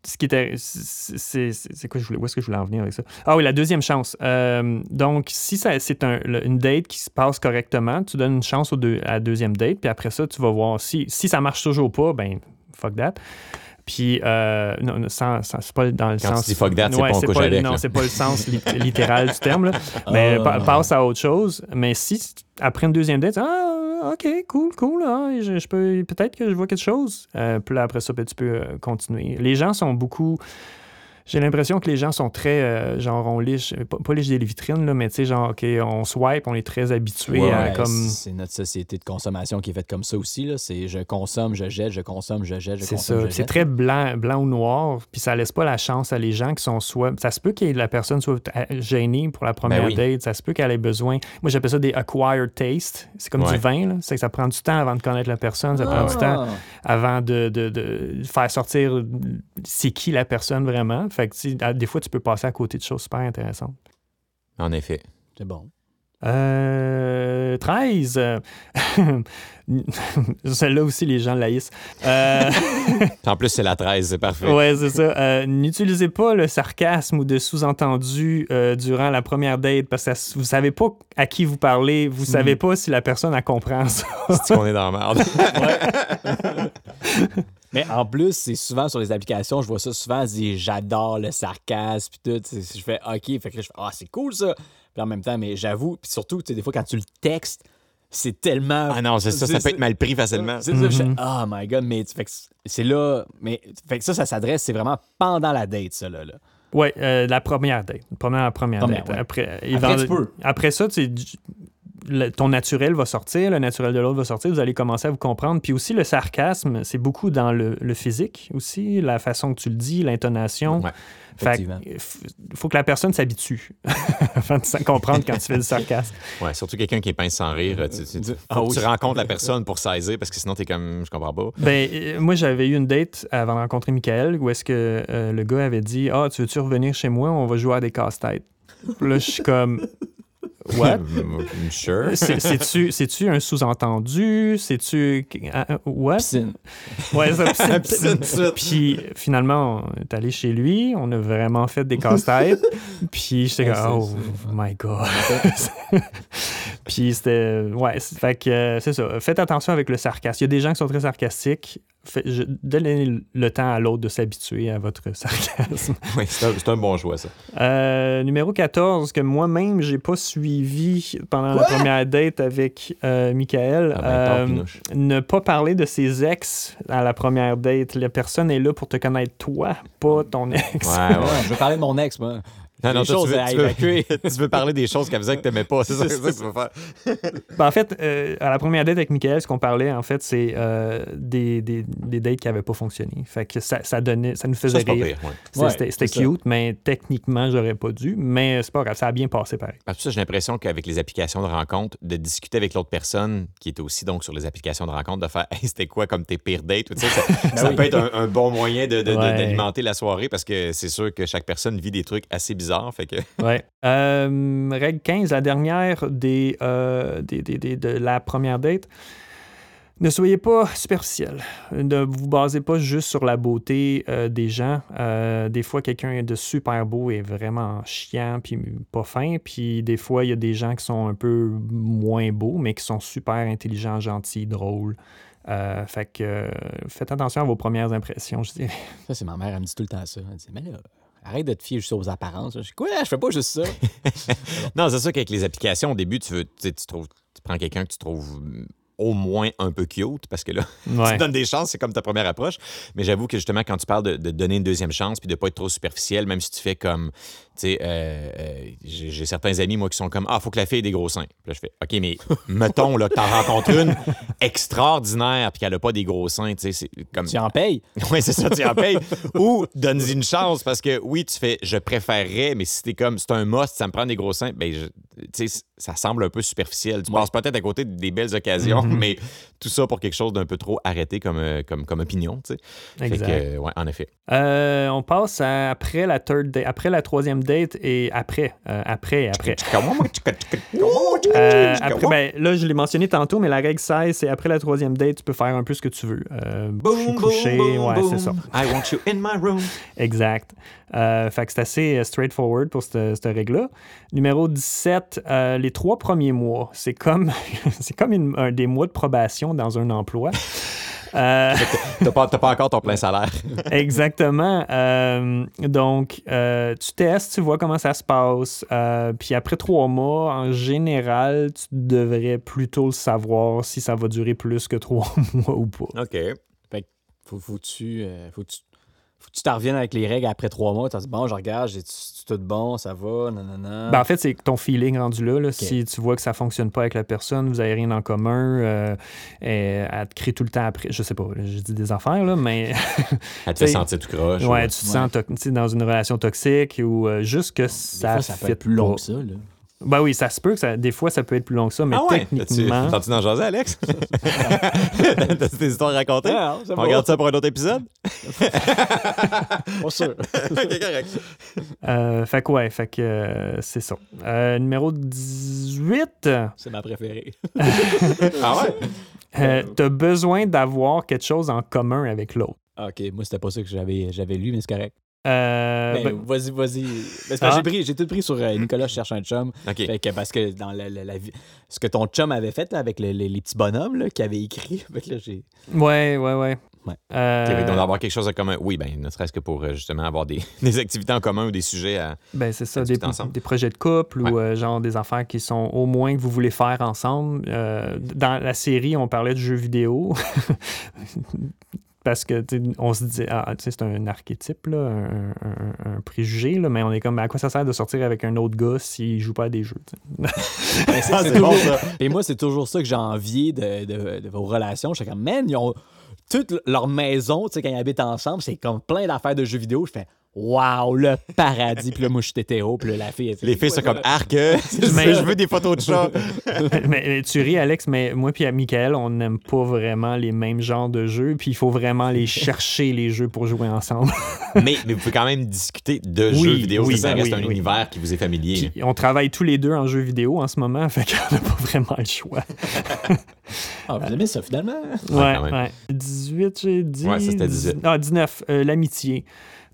C: ce qui était. c'est- quoi je voulais, où est-ce que je voulais en venir avec ça? Ah oui, la deuxième chance. Euh, donc, si c'est une date qui se passe correctement, tu donnes une chance au deux- à la deuxième date, puis après ça, tu vas voir si, si ça marche toujours pas, ben, fuck that. Puis, euh, non, non, sans- sans- c'est pas dans le
A: Quand tu
C: sens.
A: dis fuck that, c'est pas on couche avec,
C: Non, c'est pas le sens lit- littéral du terme, là. Mais
B: Ah.
C: pa- passe à autre chose. Mais si après une deuxième date, ah, ok, cool, cool, ah, je, je peux, peut-être que je vois quelque chose. Euh, puis là, après ça, ben, tu peux euh, continuer. Les gens sont beaucoup. J'ai l'impression que les gens sont très, euh, genre, on liche, pas, pas liche des vitrines, là, mais tu sais, genre, OK, on swipe, on est très habitué
A: Ouais,
C: à comme...
B: C'est notre société de consommation qui est faite comme ça aussi. là. C'est je consomme, je jette, je consomme, je jette, je
C: C'est
B: consomme,
C: ça.
B: je
C: C'est très blanc, blanc ou noir, puis ça laisse pas la chance à les gens qui sont soit. Ça se peut que la personne soit euh, gênée pour la première
A: Ben oui.
C: date, ça se peut qu'elle ait besoin. Moi, j'appelle ça des acquired taste. C'est comme
A: Ouais.
C: du vin, là. C'est que ça prend du temps avant de connaître la personne, ça prend du temps
B: Ah.
C: avant de, de- de faire sortir c'est qui la personne vraiment. Fait que, tu sais, à- des fois, tu peux passer à côté de choses super intéressantes.
A: En effet.
B: C'est bon.
C: Euh, 13. euh, Celle-là aussi, les gens laïssent. Euh,
A: En plus, c'est la 13, c'est parfait.
C: Ouais, c'est ça. Euh, N'utilisez pas le sarcasme ou de sous-entendu euh, durant la première date parce que ça- vous savez pas à qui vous parlez, vous savez pas si la personne elle comprend ça.
A: C'est qu'on est dans la merde.
B: Mais en plus, c'est souvent sur les applications, je vois ça souvent, dis j'adore le sarcasme puis tout. Je fais OK, fait que là, je fais Ah, c'est cool ça. Puis en même temps, mais j'avoue, puis surtout, tu sais, des fois quand tu le textes, c'est tellement.
A: Ah non, c'est ça, ça peut être mal pris facilement.
B: C'est ça, je fais. Oh my god, mais tu- fait que c'est là. Mais fait que ça, ça s'adresse, c'est vraiment pendant la date, ça là. là.
C: Ouais, euh, la première date. Première, première,
B: Première,
C: date.
B: ouais.
C: Après,
B: Après, tu peux.
C: après ça, tu sais, le- ton naturel va sortir, le naturel de l'autre va sortir, vous allez commencer à vous comprendre. Puis aussi, le sarcasme, c'est beaucoup dans le, le physique aussi, la façon que tu le dis, l'intonation.
A: Ouais,
C: Fait faut que la personne s'habitue avant de comprendre quand tu fais du sarcasme.
A: Ouais, surtout quelqu'un qui est pince sans rire. Tu, tu, tu-
B: Ah oui.
A: tu rencontres la personne pour saisir parce que sinon, t'es comme, je comprends pas.
C: Ben, euh, moi, j'avais eu une date avant de rencontrer Michael où est-ce que euh, le gars avait dit Ah, tu veux-tu revenir chez moi? On va jouer à des casse-têtes. Là, je suis comme What
A: sure.
C: C'est- C'est-tu c'est-tu un sous-entendu? C'est-tu. ah, ah, What?
B: Piscine.
C: Ouais, ça, piscine.
A: Piscine.
C: Puis finalement, on est allé chez lui, on a vraiment fait des casse-têtes. puis j'étais comme,
B: c'est-
C: oh
B: c'est-
C: my God. puis c'était. Ouais, c'est- fait que euh, c'est ça. Faites attention avec le sarcasme. Il y a des gens qui sont très sarcastiques. Fait- je- donnez le temps à l'autre de s'habituer à votre sarcasme.
A: Oui, c'est un, bon choix, ça.
C: Euh, numéro 14, que moi-même, j'ai pas suivi pendant la première date avec euh, Michael.
A: Ah ben,
C: Euh, ne pas parler de ses ex à la première date. La personne est là pour te connaître toi, pas ton ex.
A: Ouais, ouais.
B: Ouais, je veux parler de mon ex, moi.
A: Non, non,
B: Des
A: tu
B: choses
A: veux,
B: à
A: tu veux-
B: évacuer.
A: tu veux parler des choses qu'elle faisait que t'aimais pas. C'est ça, ça que tu veux faire.
C: Ben, en fait, euh, à la première date avec Michael, ce qu'on parlait, en fait, c'est euh, des, des, des dates qui n'avaient pas fonctionné. Fait que ça, ça, donnait, ça nous
A: Ça,
C: faisait
A: pas
C: rire.
A: Ouais.
C: C'était
B: ça.
C: cute, mais techniquement, j'aurais pas dû. Mais c'est pas grave, ça a bien passé pareil.
A: Parce que ça, j'ai l'impression qu'avec les applications de rencontre, de discuter avec l'autre personne qui est aussi donc sur les applications de rencontre, de faire Hey, c'était quoi comme tes pires dates? Tu sais, ça ça
B: oui.
A: peut être un, un bon moyen de- de- de-
C: Ouais.
A: d'alimenter la soirée parce que c'est sûr que chaque personne vit des trucs assez bizarres. Fait que
C: Ouais. Euh, règle 15, la dernière des, euh, des, des- des- de la première date. Ne soyez pas superficiel. Ne vous basez pas juste sur la beauté euh, des gens. Euh, des fois, quelqu'un de super beau est vraiment chiant puis pas fin. Puis des fois, il y a des gens qui sont un peu moins beaux, mais qui sont super intelligents, gentils, drôles. Euh, fait que euh, faites attention à vos premières impressions, je dirais.
B: Ça, c'est ma mère, elle me dit tout le temps ça. Elle dit, mais là, arrête de te fier juste aux apparences. Je dis, quoi, je fais pas juste ça.
A: non, c'est sûr qu'avec les applications, au début, tu veux, tu, sais, tu trouves, tu prends quelqu'un que tu trouves mm, au moins un peu cute parce que là, tu
C: Ouais.
A: te donnes des chances, c'est comme ta première approche. Mais j'avoue que justement, quand tu parles de, de donner une deuxième chance puis de pas être trop superficiel, même si tu fais comme, tu sais, euh, euh, j'ai certains amis, moi, qui sont comme, ah, faut que la fille ait des gros seins. Puis là, je fais, OK, mais mettons là, que t'en rencontres une extraordinaire puis qu'elle a pas des gros seins, tu sais, c'est comme.
B: tu en payes.
A: Oui, c'est ça, tu en payes. Ou donne-y une chance parce que oui, tu fais je préférerais, mais si t'es comme c'est un must, ça me prend des gros seins, ben je- tu sais, ça semble un peu superficiel. Tu
B: Ouais.
A: passes peut-être à côté des belles occasions, mais tout ça pour quelque chose d'un peu trop arrêté comme, euh, comme, comme opinion, tu sais. Ouais, en effet.
C: Euh, on passe à après la third date, après la troisième date et après, euh, après après. Euh, après, ben, là, je l'ai mentionné tantôt, mais la règle 16, c'est après la troisième date, tu peux faire un peu ce que tu veux. Euh, coucher, ouais, c'est ça.
A: I want you in my room.
C: Exact. Euh, fait que c'est assez euh, straightforward pour cette, cette règle-là. Numéro 17, euh, les trois premiers mois, c'est comme, c'est comme une- un des mois de probation dans un emploi. Euh,
A: T'as pas, encore ton plein salaire.
C: Exactement. Euh, donc, euh, tu testes, tu vois comment ça se passe. puis après trois mois, en général, tu devrais plutôt le savoir si ça va durer plus que trois mois ou pas.
A: OK.
B: Faut, faut, tu, euh, faut, tu, faut que tu t'en reviennes avec les règles après trois mois. Tu dis, bon, je regarde, j'ai c'est tout bon, ça va, non, non, non.
C: Ben, en fait, c'est ton feeling rendu là. là. Si tu vois que ça fonctionne pas avec la personne, vous avez rien en commun, euh, et elle te crie tout le temps après. Je sais pas, je dis des affaires, là, mais
A: Elle te fait sentir tout croche.
C: ouais,
A: ou-
C: tu te sens dans une relation toxique ou euh, juste que
B: Des
C: ça,
B: fois, ça être plus long que ça. Là.
C: Ben oui, ça se peut que ça, des fois, ça peut être plus long que ça, mais
A: Ah ouais? T'as-tu
C: techniquement.
A: t'as-tu d'en jaser, Alex? T'as des histoires à raconter?
B: Ah,
A: On
B: bon.
A: regarde ça pour un autre épisode?
B: Pas sûr.
A: OK, correct.
C: Euh, fait que ouais, fait que euh, c'est ça. Euh, numéro 18,
B: C'est ma préférée.
A: Ah ouais?
C: euh, t'as besoin d'avoir quelque chose en commun avec l'autre.
B: Ah, ok, moi, c'était pas ça que j'avais, j'avais lu, mais c'est correct.
C: Euh,
B: Ben, vas-y, vas-y. Ben, c'est parce que
C: Ah.
B: j'ai, pris, j'ai tout pris sur euh, Nicolas cherche un chum.
A: OK.
B: Fait que, parce que dans la, la- ce que ton chum avait fait là, avec le- les, les petits bonhommes là, qu'il avait écrit, fait que là, j'ai...
C: ouais, ouais, ouais.
B: Ouais.
C: Euh,
A: donc d'avoir quelque chose en commun. Oui, ben, ne serait-ce que pour euh, justement avoir des, des activités en commun ou des sujets à.
C: ben, c'est ça,
A: à
C: des,
A: discuter ensemble.
C: des projets de couple
A: Ouais.
C: ou euh, genre des affaires qui sont au moins que vous voulez faire ensemble. Euh, dans la série, on parlait de jeux vidéo. Parce que, tu sais, on se dit, ah, tu sais, c'est un archétype, là, un, un- un préjugé, là, mais on est comme, à quoi ça sert de sortir avec un autre gars s'il joue pas à des jeux?
B: Ben, c'est,
A: Ah, bon,
B: toujours- Et moi, c'est toujours ça que j'ai de, de- de vos relations. Je suis comme, man, ils ont toute leur maison, tu sais, quand ils habitent ensemble, c'est comme plein d'affaires de jeux vidéo. Je fais, waouh, le paradis. Puis là, moi, je suis tétéo. Puis là, la fille,
A: Les filles sont comme arc. euh,
C: Mais-
A: je veux des photos de chat.
C: mais, mais tu ris, Alex, mais moi puis Michael, on n'aime pas vraiment les mêmes genres de jeux, puis il faut vraiment les chercher, les jeux, pour jouer ensemble.
A: mais, mais vous pouvez quand même discuter de
C: Oui,
A: jeux vidéo.
C: oui,
A: ça
C: ben
A: reste
C: oui,
A: un
C: oui.
A: univers qui vous est familier.
C: Puis on travaille tous les deux en jeux vidéo en ce moment, fait qu'on n'a pas vraiment le choix.
B: ah, vous aimez ça finalement?
C: Ouais,
A: même.
C: ouais. 18, j'ai dit.
A: Ouais, ça, c'était 18.
C: Ah, 19, euh, l'amitié.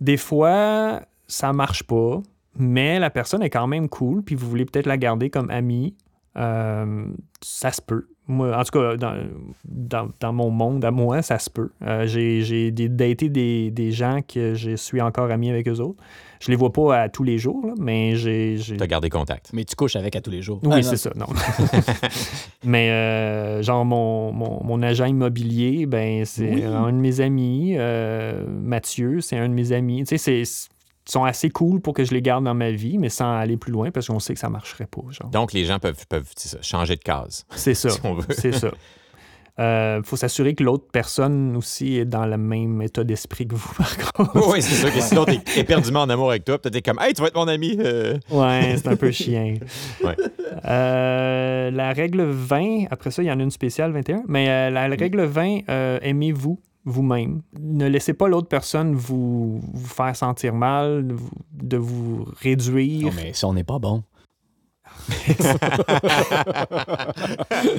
C: Des fois, ça marche pas, mais la personne est quand même cool, puis vous voulez peut-être la garder comme amie. Euh, ça se peut. Moi, en tout cas, dans, dans, dans mon monde, à moi, ça se peut. Euh, j'ai daté des, des gens que je suis encore ami avec eux autres. Je les vois pas à tous les jours, là, mais j'ai. j'ai-
A: T'as gardé contact.
B: Mais tu couches avec à tous les jours.
C: oui,
B: Ah,
C: c'est ça, non. Mais euh, genre mon, mon, mon agent immobilier, ben c'est
B: Oui.
C: un de mes amis. Euh, Mathieu, c'est un de mes amis. Tu sais, c'est- sont assez cool pour que je les garde dans ma vie, mais sans aller plus loin parce qu'on sait que ça marcherait pas. Genre.
A: Donc, les gens peuvent, peuvent ça, changer de case.
C: C'est ça.
A: si on veut.
C: C'est ça. Il faut s'assurer que l'autre personne aussi est dans le même état d'esprit que vous, par contre.
A: oui, c'est sûr que sinon, t'es éperdument en amour avec toi, t'es comme, hey, tu vas être mon ami. euh.
C: Ouais, c'est un peu chien.
A: Ouais.
C: Euh, la règle 20, après ça, il y en a une spéciale 21, mais euh, la règle 20, euh, aimez-vous vous-même. Ne laissez pas l'autre personne vous, vous faire sentir mal, de vous, de vous réduire.
B: Non, mais si on n'est pas bon.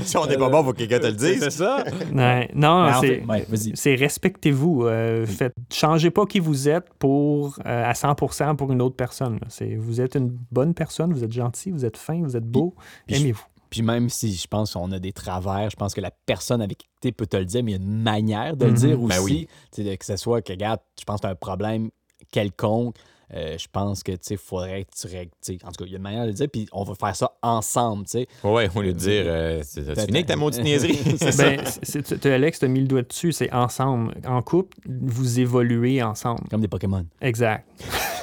A: si on n'est pas bon, faut que quelqu'un te le dise.
B: ça.
C: Ouais, non, c'est...
B: ouais.
C: C'est respectez-vous. Euh, faites, changez pas qui vous êtes pour euh, à 100% pour une autre personne. C'est, vous êtes une bonne personne, vous êtes gentil, vous êtes fin, vous êtes beau. Aimez-vous.
B: Puis même si je pense qu'on a des travers, je pense que la personne avec qui tu es peut te le dire, mais il y a une manière de le
C: Mhm.
B: dire
A: Ben
B: aussi.
A: oui.
B: Que ce soit que, regarde, je pense que tu as un problème quelconque. Euh, je pense que, tu sais, faudrait que tu règles. tu En tout cas, il y a une manière de le dire, puis on va faire ça ensemble, tu sais.
A: Ouais, au lieu de dire, euh, c'est- fini avec ta maudite niaiserie. c'est ça.
C: Ben, c'est, c'est- t'as- Alex, tu as mis le doigt dessus, c'est ensemble. En couple, vous évoluez ensemble.
B: Comme des Pokémon.
C: Exact.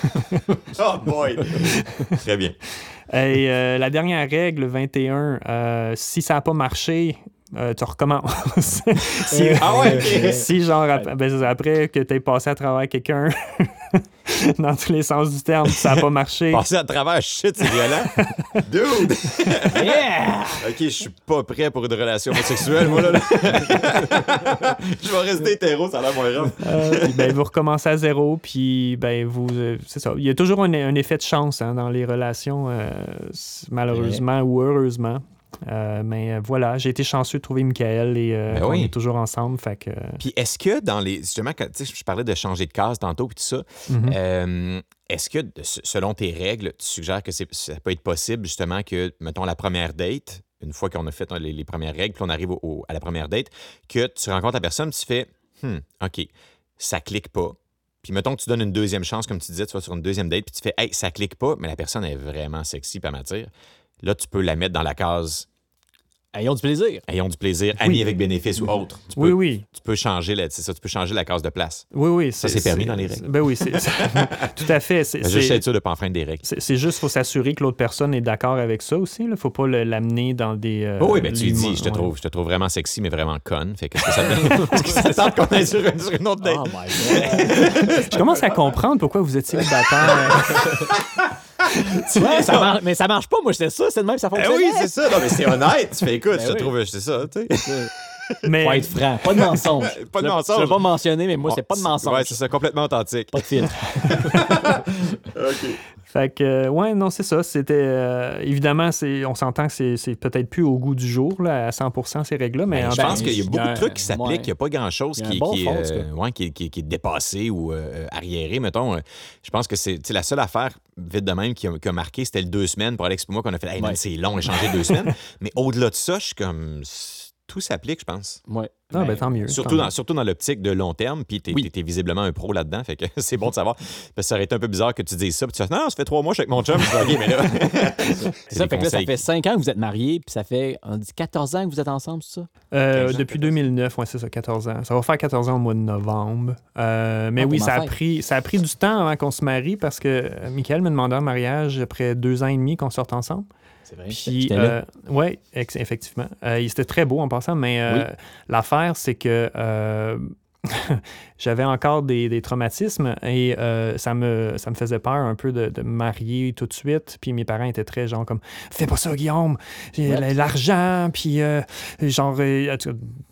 A: Oh boy! Très bien.
C: Et euh, la dernière règle, 21, euh, si ça n'a pas marché, euh, tu recommences. si,
A: Ah ouais, ok.
C: si genre, ap- ben, après que tu aies passé à travers quelqu'un, dans tous les sens du terme, ça n'a pas marché.
A: Passer à travers, shit, c'est violent. Dude!
B: Yeah!
A: Ok, je suis pas prêt pour une relation homosexuelle, moi, là. là. je vais rester hétéro, ça a l'air moins grave.
C: Euh, ben, vous recommencez à zéro, puis ben, vous. euh, c'est ça. Il y a toujours un, un effet de chance hein, dans les relations, euh, malheureusement ou heureusement. Euh, mais euh, voilà, j'ai été chanceux de trouver Michael et euh,
A: Ben
C: on
A: oui.
C: est toujours ensemble. Fait que,
A: Puis est-ce que dans les. Justement, quand, tu sais, je parlais de changer de case tantôt, puis tout ça.
C: Mhm.
A: est-ce que, selon tes règles, tu suggères que ça peut être possible, justement, que, mettons, la première date, une fois qu'on a fait les, les premières règles, puis on arrive au- au- à la première date, que tu rencontres la personne, tu fais, hmm, OK, ça clique pas. Puis mettons que tu donnes une deuxième chance, comme tu disais, tu vas sur une deuxième date, puis tu fais, hey, ça clique pas, mais la personne est vraiment sexy, pas m'attire. Là, tu peux la mettre dans la case
B: Ayons du plaisir.
A: ayons du plaisir, amis avec bénéfice ou autre. Tu peux,
C: Oui, oui.
A: Tu peux changer la, ça, tu peux changer la case de place.
C: Oui, oui.
A: Ça, c'est permis dans les règles.
C: Ben oui, c'est, tout à fait. C'est,
A: Juste
C: c'est-
A: être sûr de pas enfreindre des règles.
C: c'est- juste, faut s'assurer que l'autre personne est d'accord avec ça aussi. Il faut pas l'amener dans des. euh,
A: Oh oui, ben tu lui dis, je te,
C: ouais.
A: trouve, je te trouve vraiment sexy, mais vraiment conne. Fait que que ça te ça qu'on sur, une- sur une autre date?
B: Oh my God.
C: Je commence à comprendre pourquoi vous êtes célibataire.
B: Ouais, ça marche, mais ça marche pas, moi, j'étais ça, c'est de même, ça
A: Eh
B: fonctionne.
A: oui, c'est ça. Non, mais c'est honnête. Tu fais, écoute,
B: Ben
A: je te
B: oui.
A: trouve, c'est ça, tu sais.
C: mais
B: Faut être franc, pas de mensonge.
A: Pas de
B: Je
A: mensonge.
B: Je l'ai pas mentionné, mais moi, c'est pas de mensonge.
A: Ouais, c'est ça, complètement authentique.
B: Pas de filtre.
C: Fait que, euh, ouais, non, c'est ça. C'était. euh, évidemment, c'est, on s'entend que c'est, c'est peut-être plus au goût du jour, là, à 100 ces règles-là, mais
A: Ben,
C: en
A: je pense qu'il y a beaucoup de trucs qui
B: ouais.
A: s'appliquent. Il n'y a pas grand-chose qui,
B: bon
A: qui, euh, ouais, qui, qui- qui est dépassé ou euh, arriéré, mettons. Je pense que c'est la seule affaire, vite de même, qui a, qui a marqué, c'était le deux semaines pour Alex et moi qu'on a fait Hey,
B: Ouais.
A: c'est long, échanger deux semaines. Mais au-delà de ça, je suis comme. Tout s'applique, je pense.
B: Ouais.
C: Ah, ben, tant mieux.
A: Surtout
C: tant
A: dans,
C: mieux.
A: surtout dans l'optique de long terme, puis t'es
B: Oui.
A: t'es- t'es visiblement un pro là-dedans, fait que c'est bon de savoir. Parce que ça aurait été un peu bizarre que tu dises ça, puis tu fais non, ça fait trois mois, je suis avec mon chum, je OK, mais là.
B: C'est ça, fait que là, ça fait 5 ans que vous êtes mariés, puis ça fait, on dit 14 ans que vous êtes ensemble, c'est ça?
C: Euh,
A: 15 ans,
C: depuis
A: 14.
C: 2009, ouais, c'est ça, 14 ans. Ça va faire 14 ans au mois de novembre. Euh, mais
B: Ah,
C: oui, ça a, pris, ça a pris du temps avant qu'on se marie parce que euh, Michael me demandait en mariage après deux ans et demi qu'on sorte ensemble.
B: C'est vrai.
C: Puis,
B: J'étais là.
C: euh, ouais, ex- effectivement. Euh, il était très beau en passant, mais euh, l'affaire, c'est que j'avais encore des, des traumatismes et euh, ça, me, ça me faisait peur un peu de, de me marier tout de suite. Puis mes parents étaient très genre comme Fais pas ça, Guillaume,
B: Ouais.
C: l'argent, puis euh, genre, euh,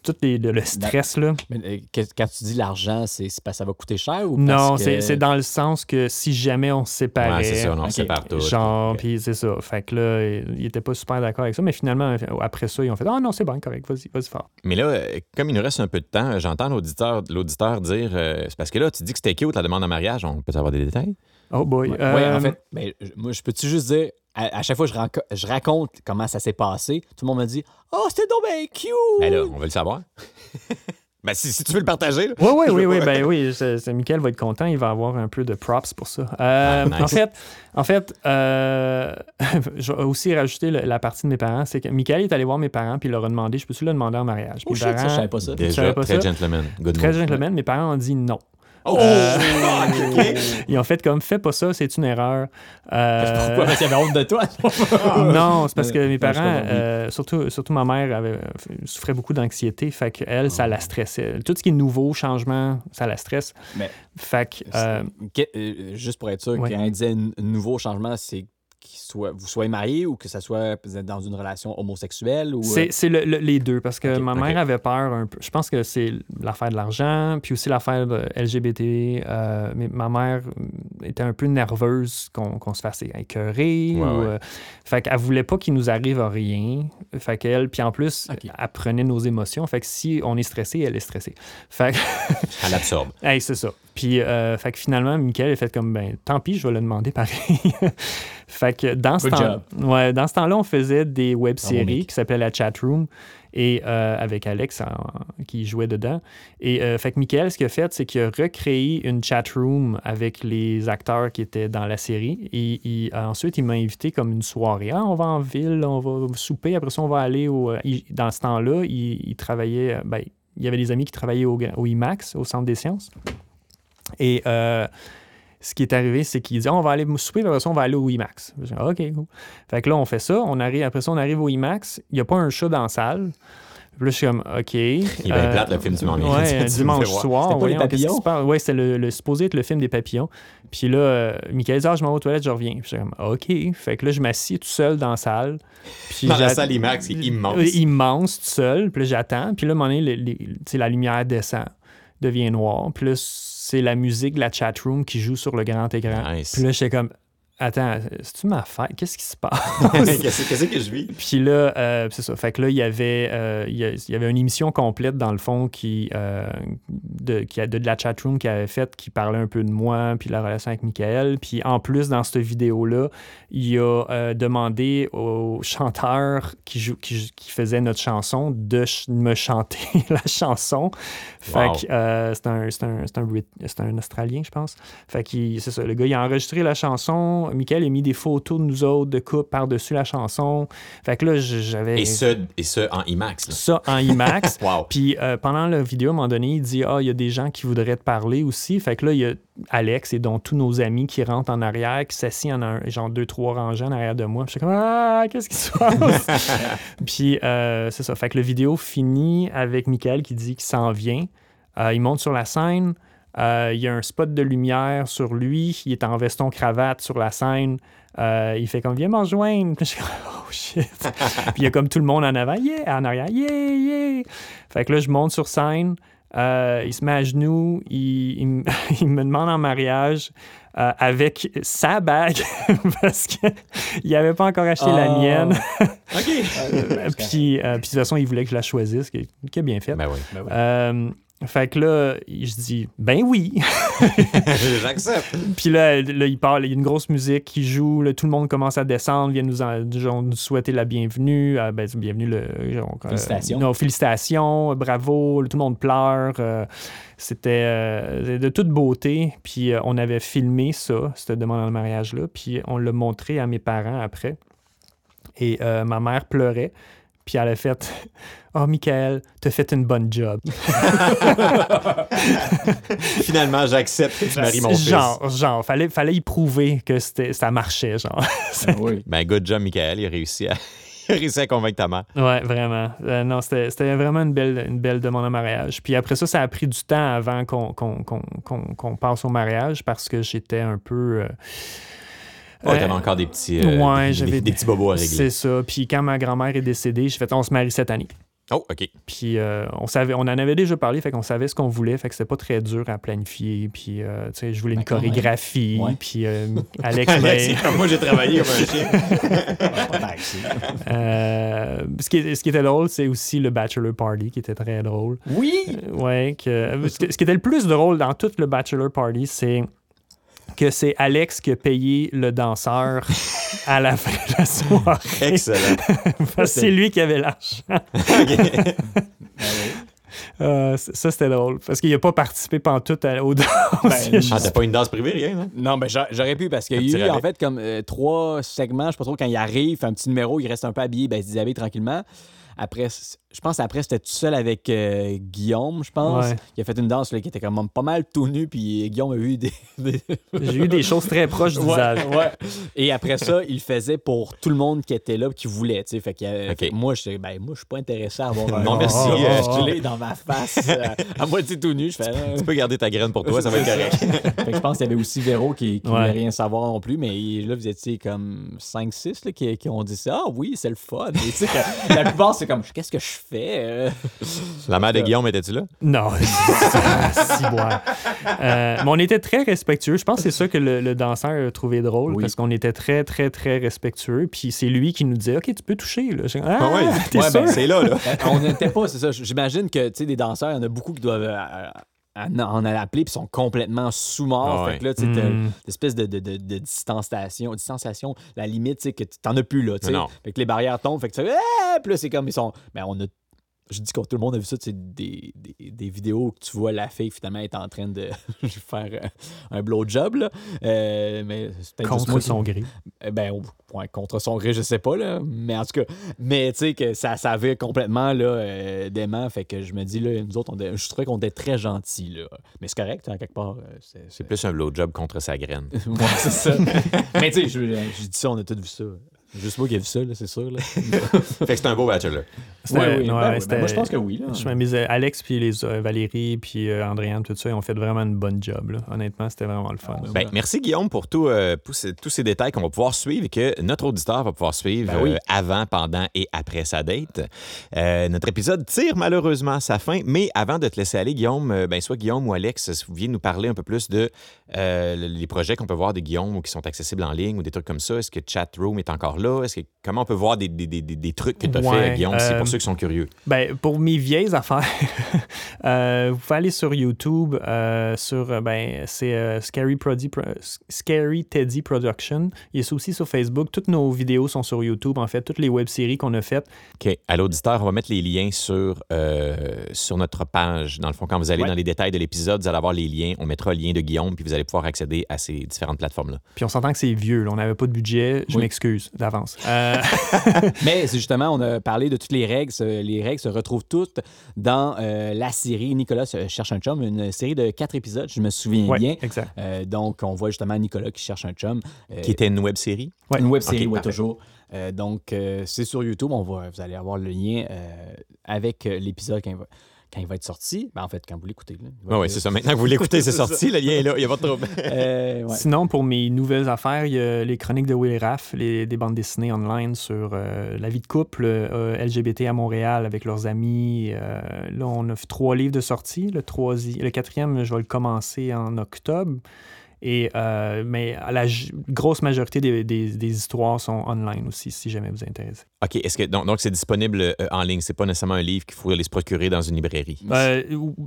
C: tout les- le, le stress, là.
B: Mais, euh, quand tu dis l'argent, c'est parce que ça va coûter cher ou
C: Non,
B: que...
C: c'est dans le sens que si jamais on se séparait.
A: Ouais, c'est ça, on se sépare.
C: Genre,
A: Ok.
C: puis c'est ça. Fait que là, il était pas super d'accord avec ça, mais finalement, après ça, ils ont fait Ah non, c'est bon, correct, vas-y, vas-y fort.
A: Mais là, comme il nous reste un peu de temps, j'entends l'auditeur l'auditeur dire euh, c'est parce que là, tu dis que c'était cute la demande en mariage, on peut avoir des détails?
C: Oh boy.
B: Ouais,
C: Euh,
B: ouais, en fait, ben, je- moi, je peux-tu juste dire, à, à chaque fois que je, je raconte comment ça s'est passé, tout le monde me dit « Oh, c'était donc bien cute!
A: Ben là, on veut le savoir. ben si, si tu veux le partager, là.
C: Oui, oui, oui, oui, ben oui, c'est- Michael va être content, il va avoir un peu de props pour ça. Euh,
A: Ah, nice.
C: En fait, en fait euh, je vais aussi rajouter le- la partie de mes parents, c'est que Michael est allé voir mes parents puis il leur a demandé, je peux-tu le demander en mariage?
B: Oh shit, ça,
C: parents-
B: je savais pas ça.
C: savais
A: Déjà,
C: pas
A: très
C: ça?
A: gentleman. Good
C: Très
A: move.
C: gentleman, mes parents ont dit non.
A: Oh,
B: Euh,
A: fuck.
C: Ils ont fait comme fais pas ça, c'est une erreur. Euh,
B: Pourquoi? Parce qu'il y avait honte de toi.
C: non, c'est parce que
B: Euh,
C: mes parents, euh, surtout, surtout ma mère, avait, souffrait beaucoup d'anxiété. Fait qu'elle, ça la stressait. Tout ce qui est nouveau, changement, ça la stresse.
B: Mais-
C: Fait que. euh,
B: euh, juste pour être sûr,
C: Ouais.
B: quand il disait nouveau changement, c'est qu'il soit, vous soyez mariés ou que ça soit vous êtes dans une relation homosexuelle ou. euh,
C: C'est c'est le- le- les deux, parce que ma mère avait peur un peu. Je pense que c'est l'affaire de l'argent, puis aussi l'affaire LGBT. euh, mais ma mère était un peu nerveuse qu'on se fasse écœurer.
A: Ouais,
C: ou,
A: ouais.
C: euh, fait qu'elle voulait pas qu'il nous arrive à rien. Fait qu'elle, puis en plus, elle prenait nos émotions. Fait que si on est stressé, elle est stressée. Fait que,
A: Elle absorbe.
C: hey, c'est ça. Puis, euh, fait que finalement, Michael a fait comme, ben, tant pis, je vais le demander pareil. fait que dans ce temps, ouais, dans ce temps-là, on faisait des web-séries
B: Nick.
C: qui s'appelaient La Chat Room et euh, avec Alex en- qui jouait dedans. Et euh, fait que Michael, ce qu'il a fait, c'est qu'il a recréé une chat room avec les acteurs qui étaient dans la série. Et, il- ensuite, il m'a invité comme une soirée. Ah, on va en ville, on va souper. Après ça, on va aller au. euh, il- dans ce temps-là, il, il travaillait. euh, Ben, il y avait des amis qui travaillaient au, au IMAX, au Centre des sciences. Et euh, ce qui est arrivé, c'est qu'il dit Ah, on va aller souper, puis après ça, on va aller au IMAX. Dit, OK, cool. Fait que là, on fait ça. On arrive, après ça, on arrive au IMAX. Il n'y a pas un chat dans la salle. Puis là, je suis comme, OK. Il
A: est bien plate, le film, m'en viens.
C: Ouais, dimanche soir.
B: C'était pas les papillons?
C: Ouais, c'était le, le- supposé être le film des papillons. Puis là, euh, Michael dit, ah, je m'en vais aux toilettes, je reviens. Puis je suis comme, OK. Fait que là, je m'assieds tout seul dans la salle. Puis
A: Dans la salle IMAX, c'est immense.
C: euh, immense, tout seul. Puis là, j'attends. Puis là, à un moment donné, le- la lumière descend, devient noire. Puis là, c'est la musique de la chat room qui joue sur le grand écran.
A: Nice.
C: Puis là, j'étais comme, attends, c'est-tu ma fête? Qu'est-ce qui se passe?
A: Qu'est-ce que je vis?
C: Puis là, euh, c'est ça. Fait que là, il y avait, euh, il y avait une émission complète, dans le fond, qui, euh, de, qui a, de, de la chatroom qui avait faite, qui parlait un peu de moi, puis la relation avec Michael. Puis en plus, dans cette vidéo-là, il a euh, demandé au chanteur qui, joue, qui, qui faisait notre chanson de ch- me chanter la chanson. Fait
A: Wow.
C: que c'est un, un, un, un Australien, je pense. Fait que c'est ça. Le gars, il a enregistré la chanson. Michael a mis des photos de nous autres de couple par-dessus la chanson. Fait que là, j'avais
A: Et ce, et ce en IMAX. là.
C: ça en IMAX.
A: Wow.
C: Puis euh, pendant la vidéo, à un moment donné, il dit Ah, il y a des gens qui voudraient te parler aussi. Fait que là, il y a Alex et dont tous nos amis qui rentrent en arrière, qui s'assient en un, genre deux, trois rangées en arrière de moi. Puis je suis comme Ah, qu'est-ce qui se passe? Puis euh, c'est ça. Fait que la vidéo finit avec Michael qui dit qu'il s'en vient. Euh, il monte sur la scène. Euh, il y a un spot de lumière sur lui. Il est en veston-cravate sur la scène. Euh, il fait comme Viens me rejoindre. Puis je suis comme Oh shit. Puis il y a comme tout le monde en avant. Yeah! En arrière. Yeah! Yeah! Fait que là, je monte sur scène. Euh, il se met à genoux. Il, il me- il me demande en mariage euh, avec sa bague parce qu'il n'avait pas encore acheté la
B: Ah.
C: mienne.
A: OK.
C: Puis, euh, puis de toute façon, il voulait que je la choisisse, qui qui est bien fait.
A: Ben oui.
C: Euh, fait que là, je dis, ben oui.
A: J'accepte.
C: Puis là, là, il parle, il y a une grosse musique qui joue, là, tout le monde commence à descendre, vient nous, en- genre, nous souhaiter la bienvenue. Euh, ben, bienvenue, le, genre, euh,
B: Félicitations.
C: non, félicitations, bravo, tout le monde pleure. euh, c'était euh, de toute beauté. Puis euh, on avait filmé ça, cette demande en mariage-là, puis on l'a montré à mes parents après. Et euh, ma mère pleurait. Puis elle a fait Oh, Michael, t'as fait une bonne job.
A: Finalement, j'accepte que tu maries mon fils.
C: genre, genre, fallait, fallait y prouver que c'était- ça marchait, genre.
B: oui.
A: Ben, good job, Michael. Il a réussi à, il a réussi à convaincre ta mère.
C: Ouais, vraiment. Euh, non, c'était vraiment une belle, une belle demande en mariage. Puis après ça, ça a pris du temps avant qu'on qu'on- qu'on- qu'on- qu'on passe au mariage parce que j'étais un peu. euh,
A: Ouais,
C: euh,
A: t'avais encore des petits, euh,
C: ouais,
A: des,
C: j'avais
A: des, des petits bobos à
C: C'est
A: régler.
C: ça. Puis quand ma grand-mère est décédée, j'ai fait on se marie cette année.
A: Oh, OK.
C: Puis euh, on savait, on en avait déjà parlé, fait qu'on savait ce qu'on voulait, fait que c'était pas très dur à planifier. Puis euh, tu sais, je voulais une
B: Ben,
C: chorégraphie.
B: Ouais.
C: Puis euh, Alex,
A: Alex, moi, j'ai travaillé comme un chien.
C: euh, ce, qui, ce qui était drôle, c'est aussi le bachelor party qui était très drôle.
B: Oui!
C: Euh, Ouais, que, ce, que- ce qui était le plus drôle dans tout le bachelor party, c'est que c'est Alex qui a payé le danseur à la fin de la soirée.
A: Excellent.
C: Parce que c'est lui qui avait l'argent.
A: OK.
C: Euh, ça, c'était drôle. Parce qu'il n'a pas participé pantoute à- au danse.
B: Ben,
C: Il
A: Ah, t'as pas une danse privée, rien, non?
B: Non, ben j'a- j'aurais pu parce qu'il y a eu en fait comme euh, trois segments. Je sais pas trop quand il arrive, fait un petit numéro, il reste un peu habillé, ben il se déshabille tranquillement. après, je pense après, c'était tout seul avec euh, Guillaume, je pense.
C: Ouais.
B: Il a fait une danse là, qui était quand même pas mal tout nu, puis Guillaume a eu des. des-
C: J'ai eu des choses très proches du
B: Ouais,
C: visage.
B: ouais. Et après ça, il le faisait pour tout le monde qui était là, qui voulait, tu sais. Fait que euh, fait moi, je ben, moi, je suis pas intéressé à avoir un
A: Non, merci,
B: un
A: euh,
B: stylé dans ma face, euh, à moitié tout nu. Je fais.
A: Tu peux garder ta graine pour toi, ça va être correct.
B: fait que je pense qu'il y avait aussi Véro qui,
C: Ouais.
B: voulait rien savoir non plus, mais il- là, vous étiez comme 5-6 là, qui, qui ont dit ça. Ah oui, c'est le fun. Et tu sais que la plupart, c'est comme, qu'est-ce que je fais? euh?
A: La mère de Guillaume, étais-tu là?
C: Non, si. Euh, mais on était très respectueux. Je pense que c'est ça que le, le danseur a trouvé drôle,
B: Oui.
C: parce qu'on était très, très, très respectueux. Puis c'est lui qui nous disait OK, tu peux toucher. Là. Ah,
A: Ah ouais,
B: ouais, ben,
A: C'est là, là.
B: Euh, on n'était pas, c'est ça. J'imagine que, tu sais, des danseurs, il y en a beaucoup qui doivent en, en aller appeler puis sont complètement sous-morts.
A: Ouais.
B: Fait que là, tu sais,
C: Mm.
B: une espèce de, de, de, de distanciation, distanciation, la limite, tu sais, que t'en as plus là, tu. Fait que les barrières tombent, fait que ça Ah! Puis là, c'est comme, ils sont... Ben, on a... Je dis que tout le monde a vu ça, c'est des, des, des vidéos que tu vois la fille finalement est en train de faire euh, un blowjob, là. Euh, mais
C: Contre
B: moi qui-
C: son gré.
B: eh Ben, ouais, contre son gré, je sais pas, là. Mais en tout cas, mais tu sais que ça, ça avait complètement, là, euh, dément. Fait que je me dis, là, nous autres, on, je trouvais qu'on était très gentils, là. Mais c'est correct, hein, quelque part. euh, c'est,
A: C'est plus un blowjob contre sa graine.
B: Ouais, c'est ça. mais tu sais, je, je dis ça, on a tous vu ça. Juste moi qui ai vu ça, là, c'est sûr, là.
A: fait que c'est un beau bachelor.
C: C'était-
B: Ouais, oui,
C: ouais,
B: ben oui, ben
C: c'était-
B: moi, je pense que oui, là.
C: Je m'amusais. Alex, puis les, euh, Valérie, puis euh, Andréane, tout ça, ils ont fait vraiment une bonne job. là. Honnêtement, c'était vraiment le fun.
B: Ah,
A: Ben, merci Guillaume pour tout, euh, pour ces- tous ces détails qu'on va pouvoir suivre et que notre auditeur va pouvoir suivre
B: Ben oui.
A: euh, avant, pendant et après sa date. Euh, notre épisode tire malheureusement à sa fin, mais avant de te laisser aller, Guillaume, euh, ben, soit Guillaume ou Alex, si vous vouliez nous parler un peu plus de euh, les projets qu'on peut voir de Guillaume ou qui sont accessibles en ligne ou des trucs comme ça. Est-ce que Chatroom est encore là? Est-ce que, comment on peut voir des, des- des- des- des trucs que tu as
C: Ouais,
A: fait, Guillaume, c'est
C: euh,
A: pour ceux qui sont curieux?
C: Ben, pour mes vieilles affaires, euh, vous pouvez aller sur YouTube, euh, sur, euh, ben, c'est euh, Scary, Prodi- Pro- Scary Teddy Production. Il est aussi sur Facebook. Toutes nos vidéos sont sur YouTube, en fait. Toutes les web-séries qu'on a faites.
A: OK. À l'auditeur, on va mettre les liens sur, euh, sur notre page. Dans le fond, quand vous allez
B: Ouais.
A: dans les détails de l'épisode, vous allez avoir les liens. On mettra le lien de Guillaume, puis vous allez pouvoir accéder à ces différentes plateformes-là.
C: Puis on s'entend que c'est vieux. là. On n'avait pas de budget. Je
B: Oui.
C: m'excuse d'avance. Euh,
B: Mais c'est justement, on a parlé de toutes les règles. Les règles se retrouvent toutes dans euh, la série Nicolas cherche un chum, une série de quatre épisodes, je me souviens
C: ouais,
B: bien.
C: exact.
B: Euh, donc, on voit justement Nicolas qui cherche un chum. Euh,
A: Qui était une web série.
C: Ouais.
B: Une web série,
A: parfait.
B: toujours. Euh, donc, euh, c'est sur YouTube. On va, vous allez avoir le lien euh, avec l'épisode quand, il va- quand il va être sorti. Ben, en fait, quand vous l'écoutez.
A: Oui, ouais,
B: être-
A: c'est ça. Maintenant que vous l'écoutez, c'est sorti. Le lien est là. Il n'y a pas de trouble.
B: Euh, ouais.
C: Sinon, pour mes nouvelles affaires, il y a les chroniques de Will Raff, les, des bandes dessinées online sur euh, la vie de couple euh, LGBT à Montréal avec leurs amis. Euh, là, on a trois livres de sortie. Le, troisi- le quatrième, je vais le commencer en octobre. Et, euh, mais la j- grosse majorité des, des- des histoires sont online aussi, si jamais vous intéressez.
A: OK. Est-ce que, donc, donc c'est disponible euh, en ligne. C'est pas nécessairement un livre qu'il faut aller se procurer dans une librairie.
C: Euh,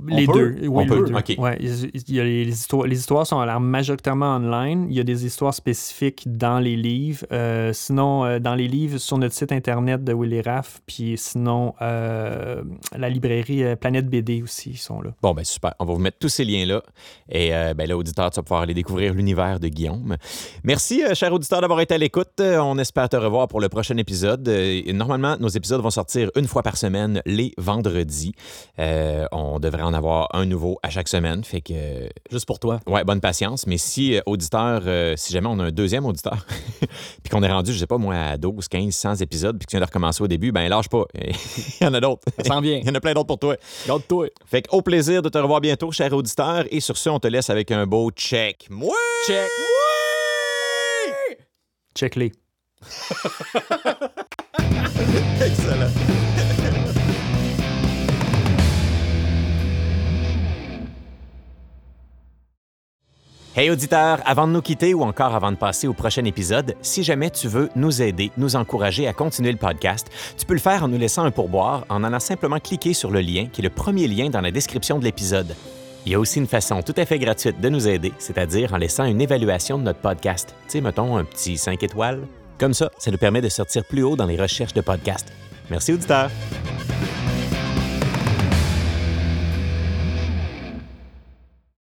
C: les
B: peut?
C: deux. Oui,
A: On peut,
C: les deux.
A: ok.
C: Ouais, il y a les, histoires, les histoires sont alors majoritairement online. Il y a des histoires spécifiques dans les livres. Euh, sinon, euh, dans les livres, sur notre site internet de Willy Raff, puis sinon, euh, la librairie Planète BD aussi, ils sont là.
A: Bon, ben super. On va vous mettre tous ces liens-là. Et euh, ben là, auditeur, tu vas pouvoir aller découvrir l'univers de Guillaume. Merci, euh, cher auditeur, d'avoir été à l'écoute. On espère te revoir pour le prochain épisode. Euh, normalement, nos épisodes vont sortir une fois par semaine, les vendredis. Euh, on devrait en avoir un nouveau à chaque semaine. Fait que,
B: Juste pour toi.
A: ouais, bonne patience. Mais si, euh, auditeur, euh, si jamais on a un deuxième auditeur, puis qu'on est rendu, je sais pas, moi, à 12, 15, 100 épisodes, puis que tu viens de recommencer au début, ben lâche pas. Il y en a d'autres.
B: Ça sent bien.
A: Il y en a plein d'autres pour toi.
B: Garde-toi.
A: Fait qu'au plaisir de te revoir bientôt, cher auditeur. Et sur ce, on te laisse avec un beau check. Moi!
B: Check.
C: Check-les.
A: Hey auditeur, avant de nous quitter ou encore avant de passer au prochain épisode, si jamais tu veux nous aider, nous encourager à continuer le podcast, tu peux le faire en nous laissant un pourboire en allant simplement cliquer sur le lien qui est le premier lien dans la description de l'épisode. Il y a aussi une façon tout à fait gratuite de nous aider, c'est-à-dire en laissant une évaluation de notre podcast. Tu sais, mettons un petit 5 étoiles. Comme ça, ça nous permet de sortir plus haut dans les recherches de podcasts. Merci, auditeurs!